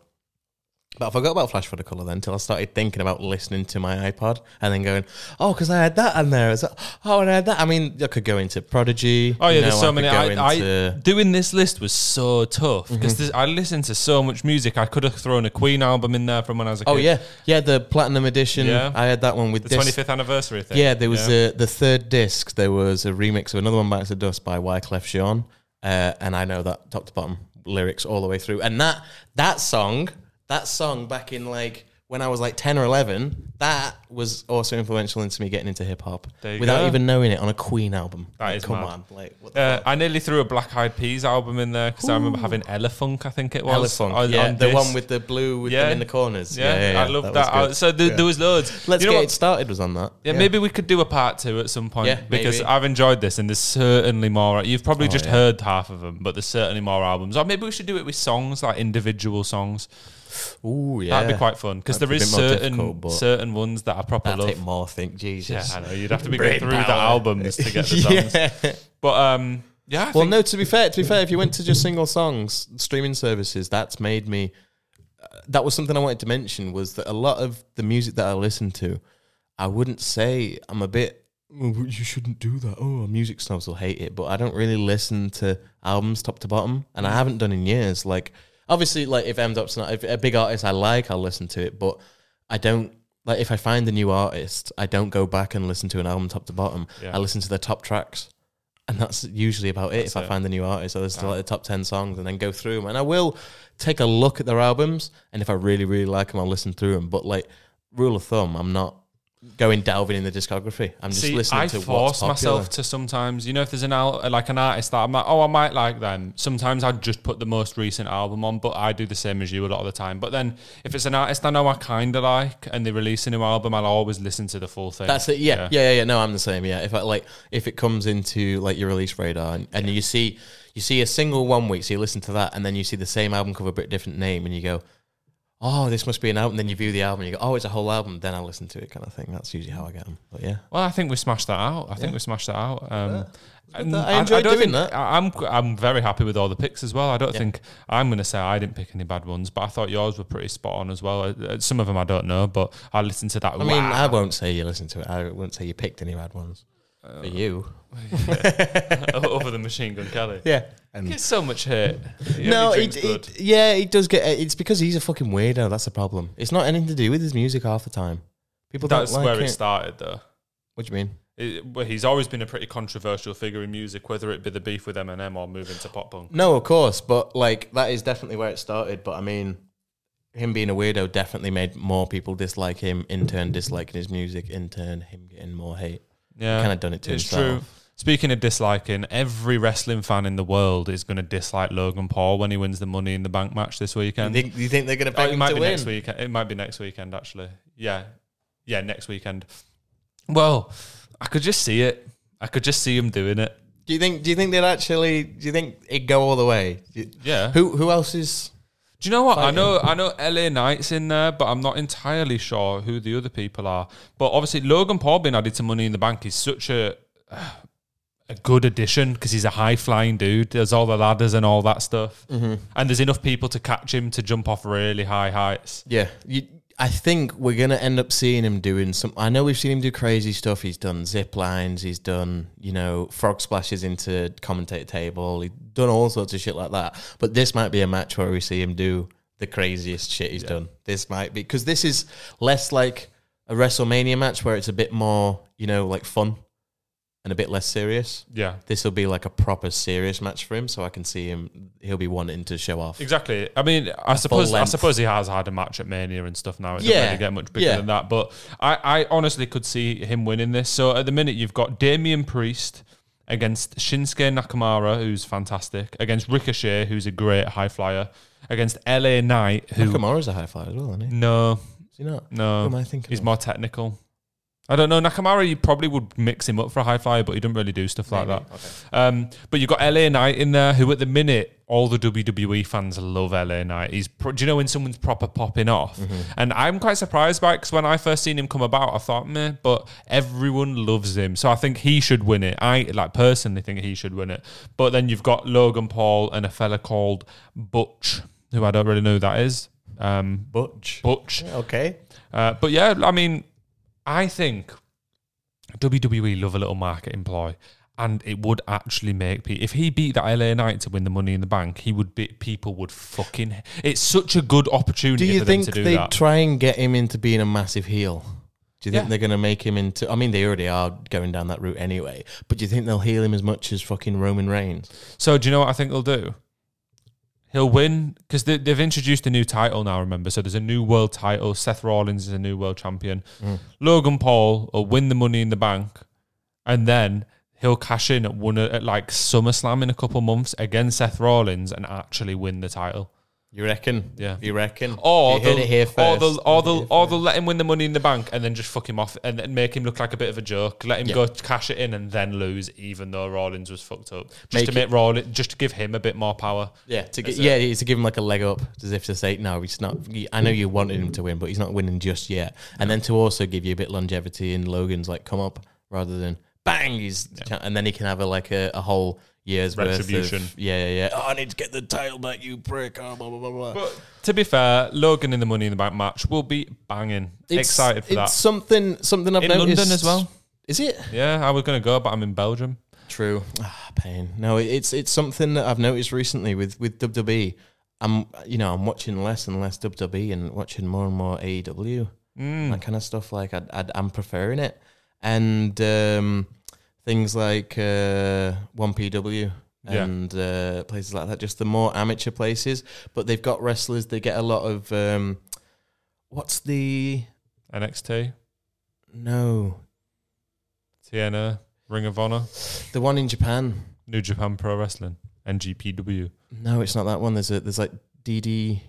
But I forgot about Flash Flood of Colour then until I started thinking about listening to my iPod and then going, oh, because I had that on there. Like, oh, and I had that. I mean, I could go into Prodigy. Oh yeah, you there's so I many. I, I into- Mm-hmm. doing this list was so tough because I listened to so much music. I could have thrown a Queen album in there from when I was a kid. oh, yeah. Yeah, the Platinum Edition. Yeah. I had that one with the this. 25th anniversary thing. Yeah, there was Uh, the third disc. There was a remix of another one, Bites the Dust, by Wyclef Jean, uh, and I know that top to bottom lyrics all the way through. And that that song, that song back in like when I was like ten or eleven, that was also influential into me getting into hip hop without go. even knowing it on a Queen album. That Like, is come mad. on, like Uh? I nearly threw a Black Eyed Peas album in there because I remember having Elephunk, I think it was. Elephant, on- yeah, on the one with the blue with Yeah. them in the corners. Yeah, I love that. good. Uh, so there, there was loads. Let's You know get what? it started. Was on that. Yeah, maybe we could do a part two at some point Yeah, because maybe. I've enjoyed this and there's certainly more. You've probably Oh, just yeah. heard half of them, but there's certainly more albums. Or maybe we should do it with songs, like individual songs. Ooh, yeah, That'd be quite fun because there is certain certain ones that I proper love. take more. Think Jesus. Yeah, I know. You'd have to be going through the albums to get the songs. yeah. But um, yeah. I Well, no. To be fair, to be fair, if you went to just single songs streaming services, that's made me. uh, That was something I wanted to mention. Was that a lot of the music that I listen to, I wouldn't say I'm a bit. "Oh, you shouldn't do that. Oh, music snobs will hate it, but I don't really listen to albums top to bottom, and I haven't done in years. Like, obviously, like if M Dop's not if a big artist I like, I'll listen to it, but I don't. Like if I find a new artist, I don't go back and listen to an album top to bottom. Yeah. I listen to the top tracks and that's usually about it. That's if I find a new artist, I listen to like the top ten songs and then go through them. And I will take a look at their albums, and if I really, really like them, I'll listen through them. But like rule of thumb, I'm not going delving in the discography. I'm just See, listening I to force myself to sometimes, you know, if there's an al- like an artist that I'm like, oh, I might like them. Sometimes I just put the most recent album on, but I do the same as you a lot of the time. But then if it's an artist I know I kind of like and they release a new album, I'll always listen to the full thing. That's it. Yeah, yeah, yeah, yeah. No, I'm the same. Yeah, if I like, if it comes into like your release radar, and, and you see, you see a single one week, so you listen to that, and then you see the same album cover but different name, and you go, oh, this must be an album. Then you view the album, and you go, oh, it's a whole album. Then I listen to it, kind of thing. That's usually how I get them. But yeah, Well, I think we smashed that out. I think we smashed that out. Um, I enjoyed don't doing think- that. I- I'm I'm very happy with all the picks as well. I don't think I'm going to say I didn't pick any bad ones, but I thought yours were pretty spot on as well. Uh, Some of them I don't know, but I listened to that. I mean, I won't say you listen to it. I won't say you picked any bad ones Uh, for you. over the Machine Gun Kelly. Yeah. He gets so much hate. He no, only it, drinks blood. it, yeah, it does get. It's because he's a fucking weirdo. That's the problem. It's not anything to do with his music half the time. People That's don't like where it. it started, though. What do you mean? It, well, he's always been a pretty controversial figure in music, whether it be the beef with Eminem or moving to pop punk. No, of course, but like that is definitely where it started. But I mean, him being a weirdo definitely made more people dislike him. In turn, disliking his music. In turn, him getting more hate. Yeah, Kind of done it to it's himself. true. Speaking of disliking, every wrestling fan in the world is going to dislike Logan Paul when he wins the Money in the Bank match this You weekend. think, you think they're gonna Oh, beg it might to be win? next weekend. It might be next weekend, actually. Yeah, yeah, next weekend. Well, I could just see it. I could just see him doing it. Do you think? Do you think they'd actually? Do you think it'd go all the way? You- Yeah. Who Who else is? Do you know what? I know I know LA Knight's in there, but I'm not entirely sure who the other people are. But obviously Logan Paul being added to Money in the Bank is such a a good addition because he's a high flying dude. There's all the ladders and all that stuff, Mm-hmm. and there's enough people to catch him to jump off really high heights. Yeah, you, I think we're gonna end up seeing him doing some. I know we've seen him do crazy stuff. He's done zip lines. He's done you know frog splashes into commentator table. He's done all sorts of shit like that. But this might be a match where we see him do the craziest shit he's done. This might be because this is less like a WrestleMania match where it's a bit more you know like fun and a bit less serious. Yeah, This will be like a proper serious match for him, so I can see him. He'll be wanting to show off. exactly. I mean, I suppose I length. suppose he has had a match at Mania and stuff now. It Yeah. doesn't really get much bigger Yeah. than that. But I, I honestly could see him winning this. So at the minute, you've got Damian Priest against Shinsuke Nakamura, who's fantastic, against Ricochet, who's a great high flyer, against LA Knight, who Nakamura's a high flyer as well, isn't he? no, Is he not? no, Who am I thinking? he's of? more technical. I don't know. Nakamura, you probably would mix him up for a high flyer, but he doesn't really do stuff like Maybe. that. Um, but you've got LA Knight in there, who at the minute all the WWE fans love LA Knight. He's, pro- do you know when someone's proper popping off? Mm-hmm. And I'm quite surprised by it because when I first seen him come about, I thought, meh, but everyone loves him, so I think he should win it. I like personally think he should win it. But then you've got Logan Paul and a fella called Butch, who I don't really know who that is. um, Butch. Butch. Okay. Uh, but yeah, I mean, I think WWE love a little marketing ploy, and it would actually make people. If he beat that LA Knight to win the Money in the Bank, he would be. People would fucking. It's such a good opportunity Do you for think them to do they that. try and get him into being a massive heel? Do you think Yeah. they're going to make him into? I mean, they already are going down that route anyway. But do you think they'll heal him as much as fucking Roman Reigns? so do you know what I think they'll do? He'll win because they, they've introduced a new title now. Remember, so there's a new world title. Seth Rollins is a new world champion. Mm. Logan Paul will win the Money in the Bank, and then he'll cash in at one at like SummerSlam in a couple months against Seth Rollins and actually win the title. You reckon? Yeah. You reckon? Or you they'll, it here or they'll, or they'll, or they'll let him win the money in the bank and then just fuck him off and, and make him look like a bit of a joke. Let him Yeah. go cash it in and then lose, even though Rollins was fucked up. Just Make to it- make Rollins, just to give him a bit more power. Yeah, to get it. yeah, to give him like a leg up, as if to say, no, he's not. I know you wanted him to win, but he's not winning just yet. And then to also give you a bit longevity in Logan's like come up rather than bang, he's and then he can have a like a, a whole year's Retribution. worth of yeah, yeah, yeah. Oh, I need to get the title back, you prick. Oh, blah blah blah blah. But to be fair, Logan in the Money in the Bank match will be banging. Excited for it's that. something something I've In noticed London as well. Is it? Yeah, I was going to go, but I'm in Belgium. True. Ah, pain. No, it's it's something that I've noticed recently with with WWE. I'm you know I'm watching less and less WWE and watching more and more AEW. Mm. That kind of stuff. Like I, I I'm preferring it, and um, things like uh, One PW. Yeah. And uh, places like that, just the more amateur places, but they've got wrestlers. They get a lot of um, what's the NXT, no TNA, Ring of Honor, the one in Japan? New Japan Pro Wrestling, NJPW. No, it's not that one. There's a there's like DD,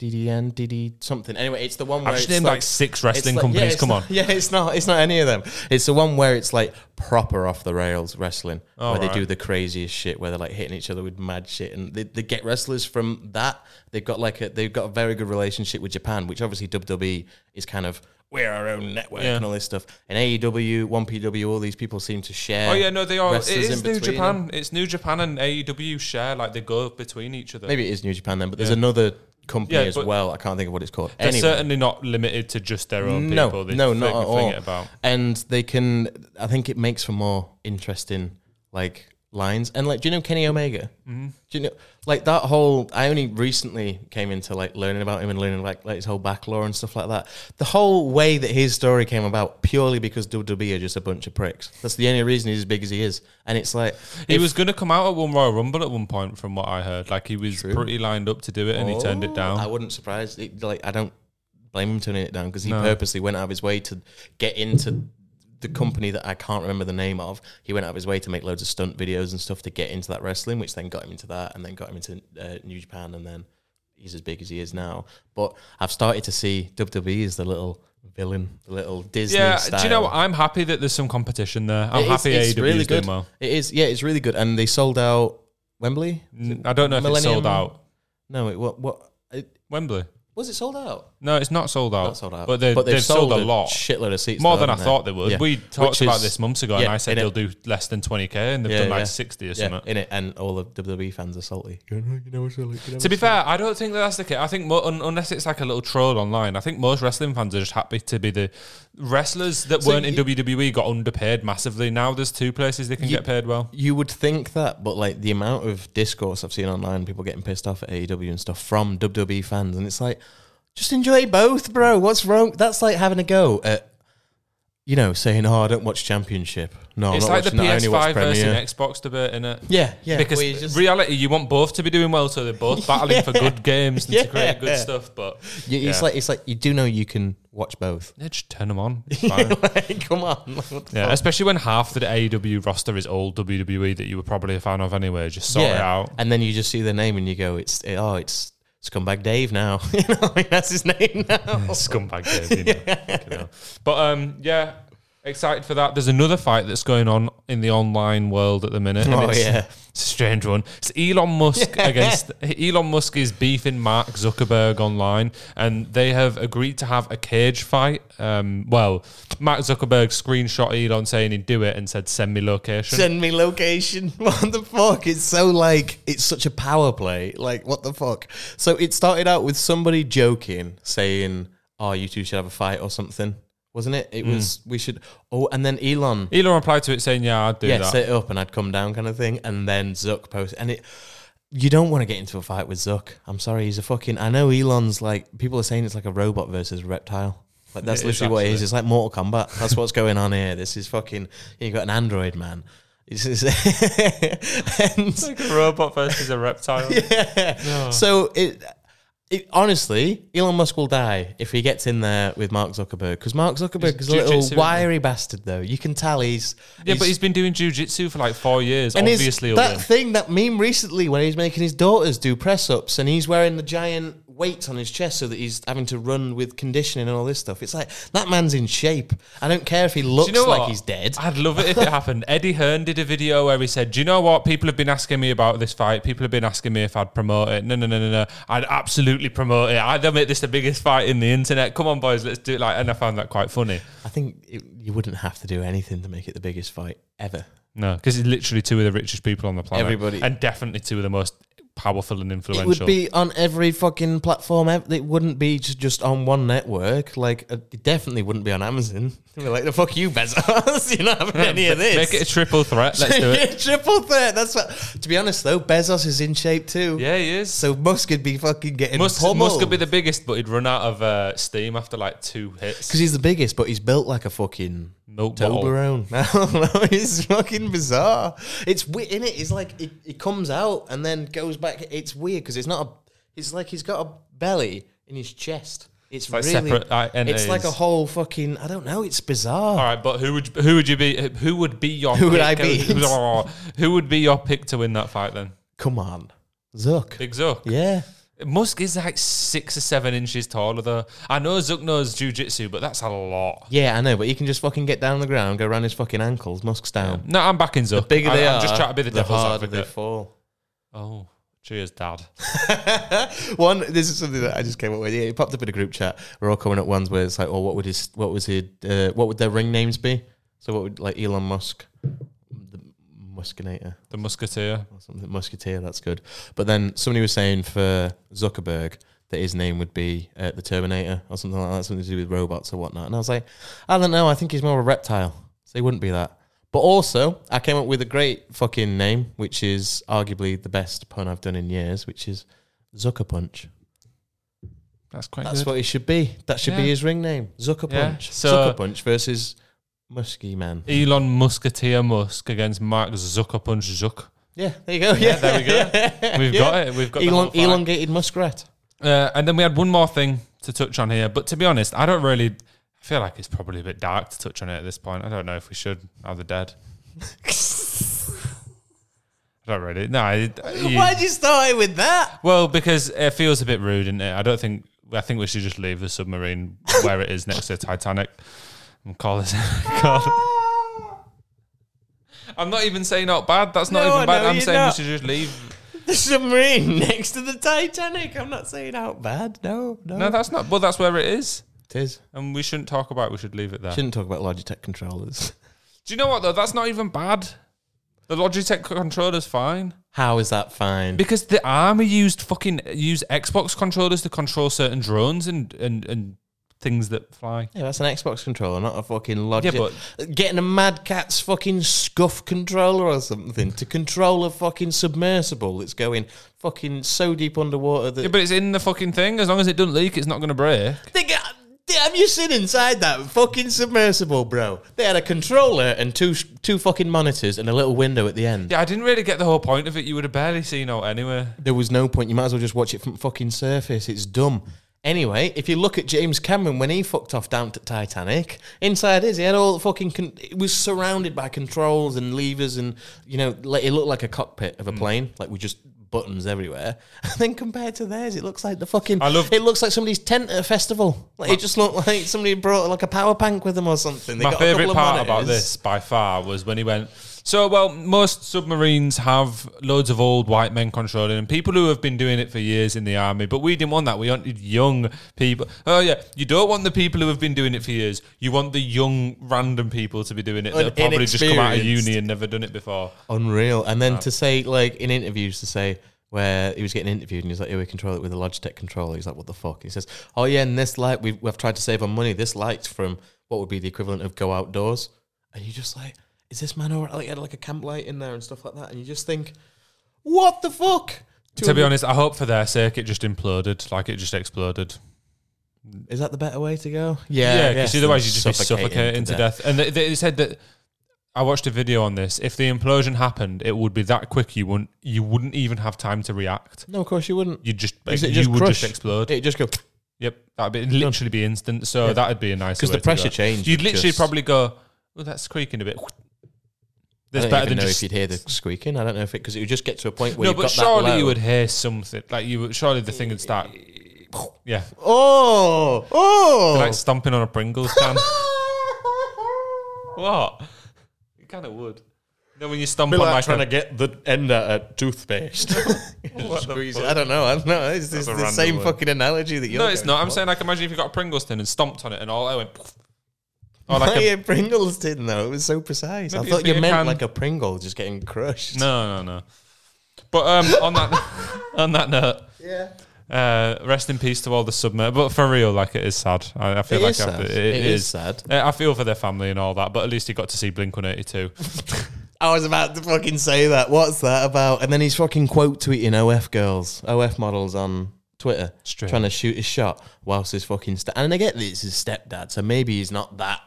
DDN, DD something. Anyway, it's the one where I've just it's named like, like six it's wrestling like- companies. it's Come on. Yeah, it's not. It's not any of them. It's the one where it's like proper off the rails wrestling, Oh, where they right. do the craziest shit, where they're like hitting each other with mad shit, and they, they get wrestlers from that. They've got like a they've got a very good relationship with Japan, which obviously WWE is kind of we're our own network Yeah. and all this stuff. And AEW, One PW, all these people seem to share. Oh yeah, no, they are. It wrestlers is in New between Japan. It's New Japan and AEW share like they go between each other. Maybe it is New Japan then, but there's another company Yeah, as well. I can't think of what it's called. They're Anyway. certainly not limited to just their own No, people. They no, fling- not at all. About. and they can i think it makes for more interesting like lines and like do you know kenny omega Mm-hmm. do you know like that whole i only recently came into like learning about him and learning like, like his whole back lore and stuff like that the whole way that his story came about purely because wwe are just a bunch of pricks that's the only reason he's as big as he is and it's like He if- was going to come out at one Royal Rumble at one point, from what I heard. Like he was True. pretty lined up to do it, and he turned it Oh, down. I wouldn't surprise. It, like I don't blame him turning it down because he No. purposely went out of his way to get into the company that I can't remember the name of. He went out of his way to make loads of stunt videos and stuff to get into that wrestling, which then got him into that, and then got him into uh, New Japan, and then he's as big as he is now. But I've started to see WWE as the little villain, the little Disney. yeah, style. do you know? what? I'm happy that there's some competition there. I'm It is- happy it's AEW really is doing good. well. It is, yeah, it's really good, and they sold out Wembley. I don't know if it's sold out. No, it, what what it, Wembley. Was it sold out? No, it's not sold out. Not sold out. But, they, But they've, sold, a lot. shitload of seats. More though, than I haven't thought they would. Yeah. We talked Which about is- this months ago, and I said they'll do less than 20k, and they've Yeah, done like 60 or Yeah, something. in it, and all the WWE fans are salty. You you know salty, you know To be fair, I don't think that that's the case. I think mo- un- unless it's like a little troll online, I think most wrestling fans are just happy to be the wrestlers that So weren't in WWE got underpaid massively. Now there's two places they can You- get paid well. You would think that, but like the amount of discourse I've seen online, people getting pissed off at AEW and stuff from WWE fans, and it's like, just enjoy both, bro. What's wrong? That's like having a go at, you know, saying, "Oh, I don't watch Championship." No, I'm it's not like the watching that. I only watch PS5 versus Premier. Xbox debate, innit? Yeah, yeah. because where you just- reality, you want both to be doing well, so they're both battling for good games and to create Yeah. good stuff. But you- it's yeah. like it's like you do know you can watch both. yeah, just turn them on. It's fine. like, come on. Yeah, fuck? especially when half the AEW roster is old WWE that you were probably a fan of anyway. Just sort it out. And then you just see the name and you go, "It's oh, it's Scumbag Dave now." you know, like, that's his name now. Scumbag Dave, you know. Hell. But um, yeah, Excited for that. There's another fight that's going on in the online world at the minute. Oh, it's, yeah. it's a strange one. It's Elon Musk against Elon Musk is beefing Mark Zuckerberg online, and they have agreed to have a cage fight. Um, well, Mark Zuckerberg screenshot Elon saying he'd do it and said, "Send me location." Send me location. What the fuck? It's so like it's such a power play. Like what the fuck? So it started out with somebody joking, saying, "Oh, you two should have a fight or something." Wasn't it? It hmm. was we should. Oh, and then Elon, Elon replied to it saying, "Yeah, I'd do yeah, that." set it up and I'd come down, kind of thing. And then Zuck posted, and it. You don't want to get into a fight with Zuck. I'm sorry, he's a fucking. I know Elon's like people are saying it's like a robot versus a reptile. Like that's It literally what it is. It's like Mortal Kombat. That's what's going on here. This is fucking. You got an android man. It's, it's and, like a robot versus a reptile. yeah. So it, it honestly, Elon Musk will die if he gets in there with Mark Zuckerberg because Mark Zuckerberg He's is a little jujitsu, wiry bastard though. You can tell he's Yeah, but he's been doing jujitsu for like four years. and his- obviously, that thing, that meme recently when he's making his daughters do press ups and he's wearing the giant weights on his chest so that he's having to run with conditioning and all this stuff. It's like that man's in shape. I don't care if he looks you know like what? he's dead. I'd love it if it happened. Eddie Hearn did a video where he said, "Do you know what? People have been asking me about this fight. People have been asking me if I'd promote it. No, no, no, no, no. I'd absolutely promote it. I'd make this the biggest fight in the internet. Come on, boys, let's do it." Like, and I found that quite funny. I think it, you wouldn't have to do anything to make it the biggest fight ever. No, because it's literally two of the richest people on the planet. Everybody- and definitely two of the most powerful and influential. It would be on every fucking platform. It wouldn't be just, just on one network. Like, uh, it definitely wouldn't be on Amazon. They'd be like, the fuck you, Bezos. You're not having any of this. Make it a triple threat. Let's do it. Triple threat. That's what. To be honest, though, Bezos is in shape too. Yeah, he is. So Musk could be fucking getting Musk, pummeled. Musk could be the biggest, but he'd run out of uh, steam after like two hits. because he's the biggest, but he's built like a fucking Milk. Toblerone. No, no, it's fucking bizarre. It's weird, in it. It's like it, it comes out and then goes back. It's weird because it's not a. It's like he's got a belly in his chest. It's like really. separate, uh, it's like a whole fucking. I don't know. It's bizarre. All right, but who would who would you be? Who would be your? Who would pick? I be? Who would be your pick to win that fight then? Come on, Zuck. Big Zuck. Yeah. Musk is like six or seven inches taller though. I know Zuck knows jujitsu, but that's a lot. Yeah, I know, but he can just fucking get down on the ground, go around his fucking ankles. Musk's down. No, I'm backing Zuck. The Bigger I, they I'm are, just trying to be the, devil's harder they fall. Oh, cheers, Dad. One, this is something that I just came up with. Yeah, it popped up in a group chat. We're all coming at ones where it's like, oh, what would his, what was his, uh, what would their ring names be? So what would like Elon Musk, the Muskinator The Musketeer. or something, Musketeer? That's good. But then somebody was saying for Zuckerberg that his name would be uh, the Terminator or something like that, something to do with robots or whatnot. And I was like, I don't know. I think he's more of a reptile, so he wouldn't be that. But also, I came up with a great fucking name, which is arguably the best pun I've done in years, which is Zucker Punch. That's quite That's good. what he should be. That should be his ring name. Zucker Yeah, Punch. so- Zucker Punch versus Musky Man. Elon Musketeer Musk against Mark Zuckerpunch Zuck. Yeah, there you go. Yeah, there we go. We've got it. We've got the Elon, fight. elongated muskrat. Uh, and then we had one more thing to touch on here. But to be honest, I don't really. I feel like it's probably a bit dark to touch on it at this point. I don't know if we should. Are they dead? I don't really. No. I- you- Why'd you start it with that? well, because it feels a bit rude, isn't it? I don't think. I think we should just leave the submarine where it is next to Titanic and call this. call I'm not even saying not bad. That's not No, even bad. no, I'm you're saying not. we should just leave. The submarine next to the Titanic. I'm not saying out bad. No, no. No, that's not. But that's where it is, it is. and we shouldn't talk about. it. We should leave it there. Shouldn't talk about Logitech controllers. Do you know what though? That's not even bad. The Logitech controller's fine How is that fine? because the army used fucking use Xbox controllers to control certain drones and and and things that fly. Yeah, that's an Xbox controller, not a fucking Logitech. Yeah, but Getting a Mad Catz fucking scuff controller or something to control a fucking submersible that's going fucking so deep underwater that Yeah, but it's in the fucking thing. As long as it doesn't leak, it's not going to break. They got, have you seen inside that fucking submersible, bro? They had a controller and two two fucking monitors and a little window at the end. Yeah, I didn't really get the whole point of it. You would have barely seen out anyway. There was no point. You might as well just watch it from fucking surface. It's dumb. Anyway, if you look at James Cameron when he fucked off down to Titanic, inside his, he had all the fucking. Con- it was surrounded by controls and levers, and you know, like, it looked like a cockpit of a mm. plane. Like we just buttons everywhere. And then compared to theirs, it looks like the fucking. I love- It looks like somebody's tent at a festival. Like it just looked like somebody brought like a power bank with them or something. They My got a couple favourite of part about monitors. this by far was when he went. So, well, most submarines have loads of old white men controlling and people who have been doing it for years in the army, but we didn't want that. We wanted young people. Oh, yeah, you don't want the people who have been doing it for years. You want the young, random people to be doing it that have probably just come out of uni and never done it before. Unreal. And then to say, like, in interviews, to say where he was getting interviewed and he's like, yeah, we control it with a Logitech controller. He's like, what the fuck? He says, oh, yeah, and this light, we've, we've tried to save on money. This light's from what would be the equivalent of go outdoors. And you're just like, is this man all right? Like, he had like a camp light in there and stuff like that. And you just think, what the fuck? To be honest, I hope for their sake it just imploded, like it just exploded. Is that the better way to go? Yeah, I guess because otherwise you'd just be suffocating suffocating to death. And they, they said that I watched a video on this. If the implosion happened, it would be that quick you wouldn't you wouldn't even have time to react. No, of course you wouldn't. You'd just Is it you just would crush? just explode. It just go. yep, that'd be it'd literally be instant. So that'd be a nice because the pressure change You'd literally just- probably go, "Oh, that's creaking a bit." I don't better even than know just. if you'd hear the squeaking. I don't know if it because it would just get to a point where no, you've but got that surely low. you would hear something. Like you, would, surely the thing would start. Yeah, Oh, oh! like stomping on a Pringles can. what? You kind of would. You know when you stomp Be on like like trying a, to get the end out of toothpaste. Squeeze it. I don't know. I don't know. It's, it's a the random same word. fucking analogy that you're. No, it's going not. I'm for. saying like imagine if you got a Pringles tin and stomped on it and all I went. Poof. Or like Why a, a Pringles tin though? It was so precise. Maybe I thought it'd you meant can- like a Pringle just getting crushed. no, no, no. But um, on that on that note, Yeah. uh, rest in peace to all the submer. But for real, like it is sad. I, I feel It like is I sad. to- It it is is sad. Uh, I feel for their family and all that. But at least he got to see Blink One Eighty Two. I was about to fucking say that. What's that about? And then he's fucking quote tweeting OF girls, OF models on Twitter, Straight. trying to shoot his shot whilst his fucking. St- and I get that it's his stepdad, so maybe he's not that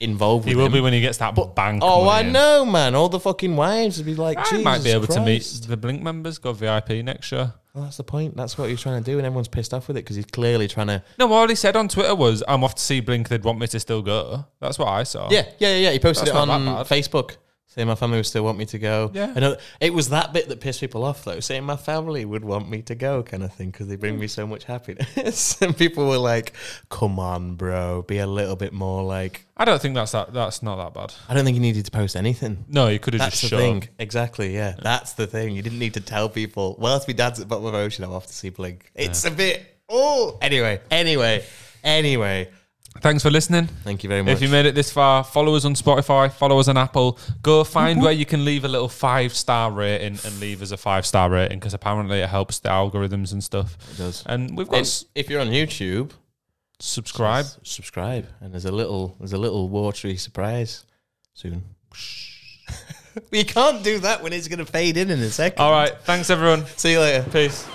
involved with He will him. be when he gets that but, bank. Oh, money I in. know, man. All the fucking wives would be like, I might be "Jesus able to meet Christ." the Blink members. Go VIP next year. Well, that's the point. That's what he's trying to do, and everyone's pissed off with it because he's clearly trying to. No, all he said on Twitter was, "I'm off to see Blink. They'd want me to still go." That's what I saw. Yeah, yeah, yeah. yeah. He posted That's it not on that bad. Facebook. Saying my family would still want me to go. Yeah. I know uh, it was that bit that pissed people off though. Saying my family would want me to go, kind of thing, because they bring me so much happiness. and people were like, "Come on, bro, be a little bit more like." I don't think that's that. That's not that bad. I don't think you needed to post anything. No, you could have just the shown. thing. Exactly. Yeah, that's the thing. You didn't need to tell people. Well, if my dad's at bottom of ocean, I'm off to see Blink. It's a bit. Oh, anyway, anyway, anyway. Thanks for listening. Thank you very much. If you made it this far, follow us on Spotify, follow us on Apple. Go find where you can leave a little five star rating and leave us a five star rating because apparently it helps the algorithms and stuff. It does. And we've got And s- if you're on YouTube, subscribe. s- subscribe, and there's a little there's a little watery surprise soon. we can't do that when it's going to fade in in a second. All right. Thanks, everyone. See you later. Peace.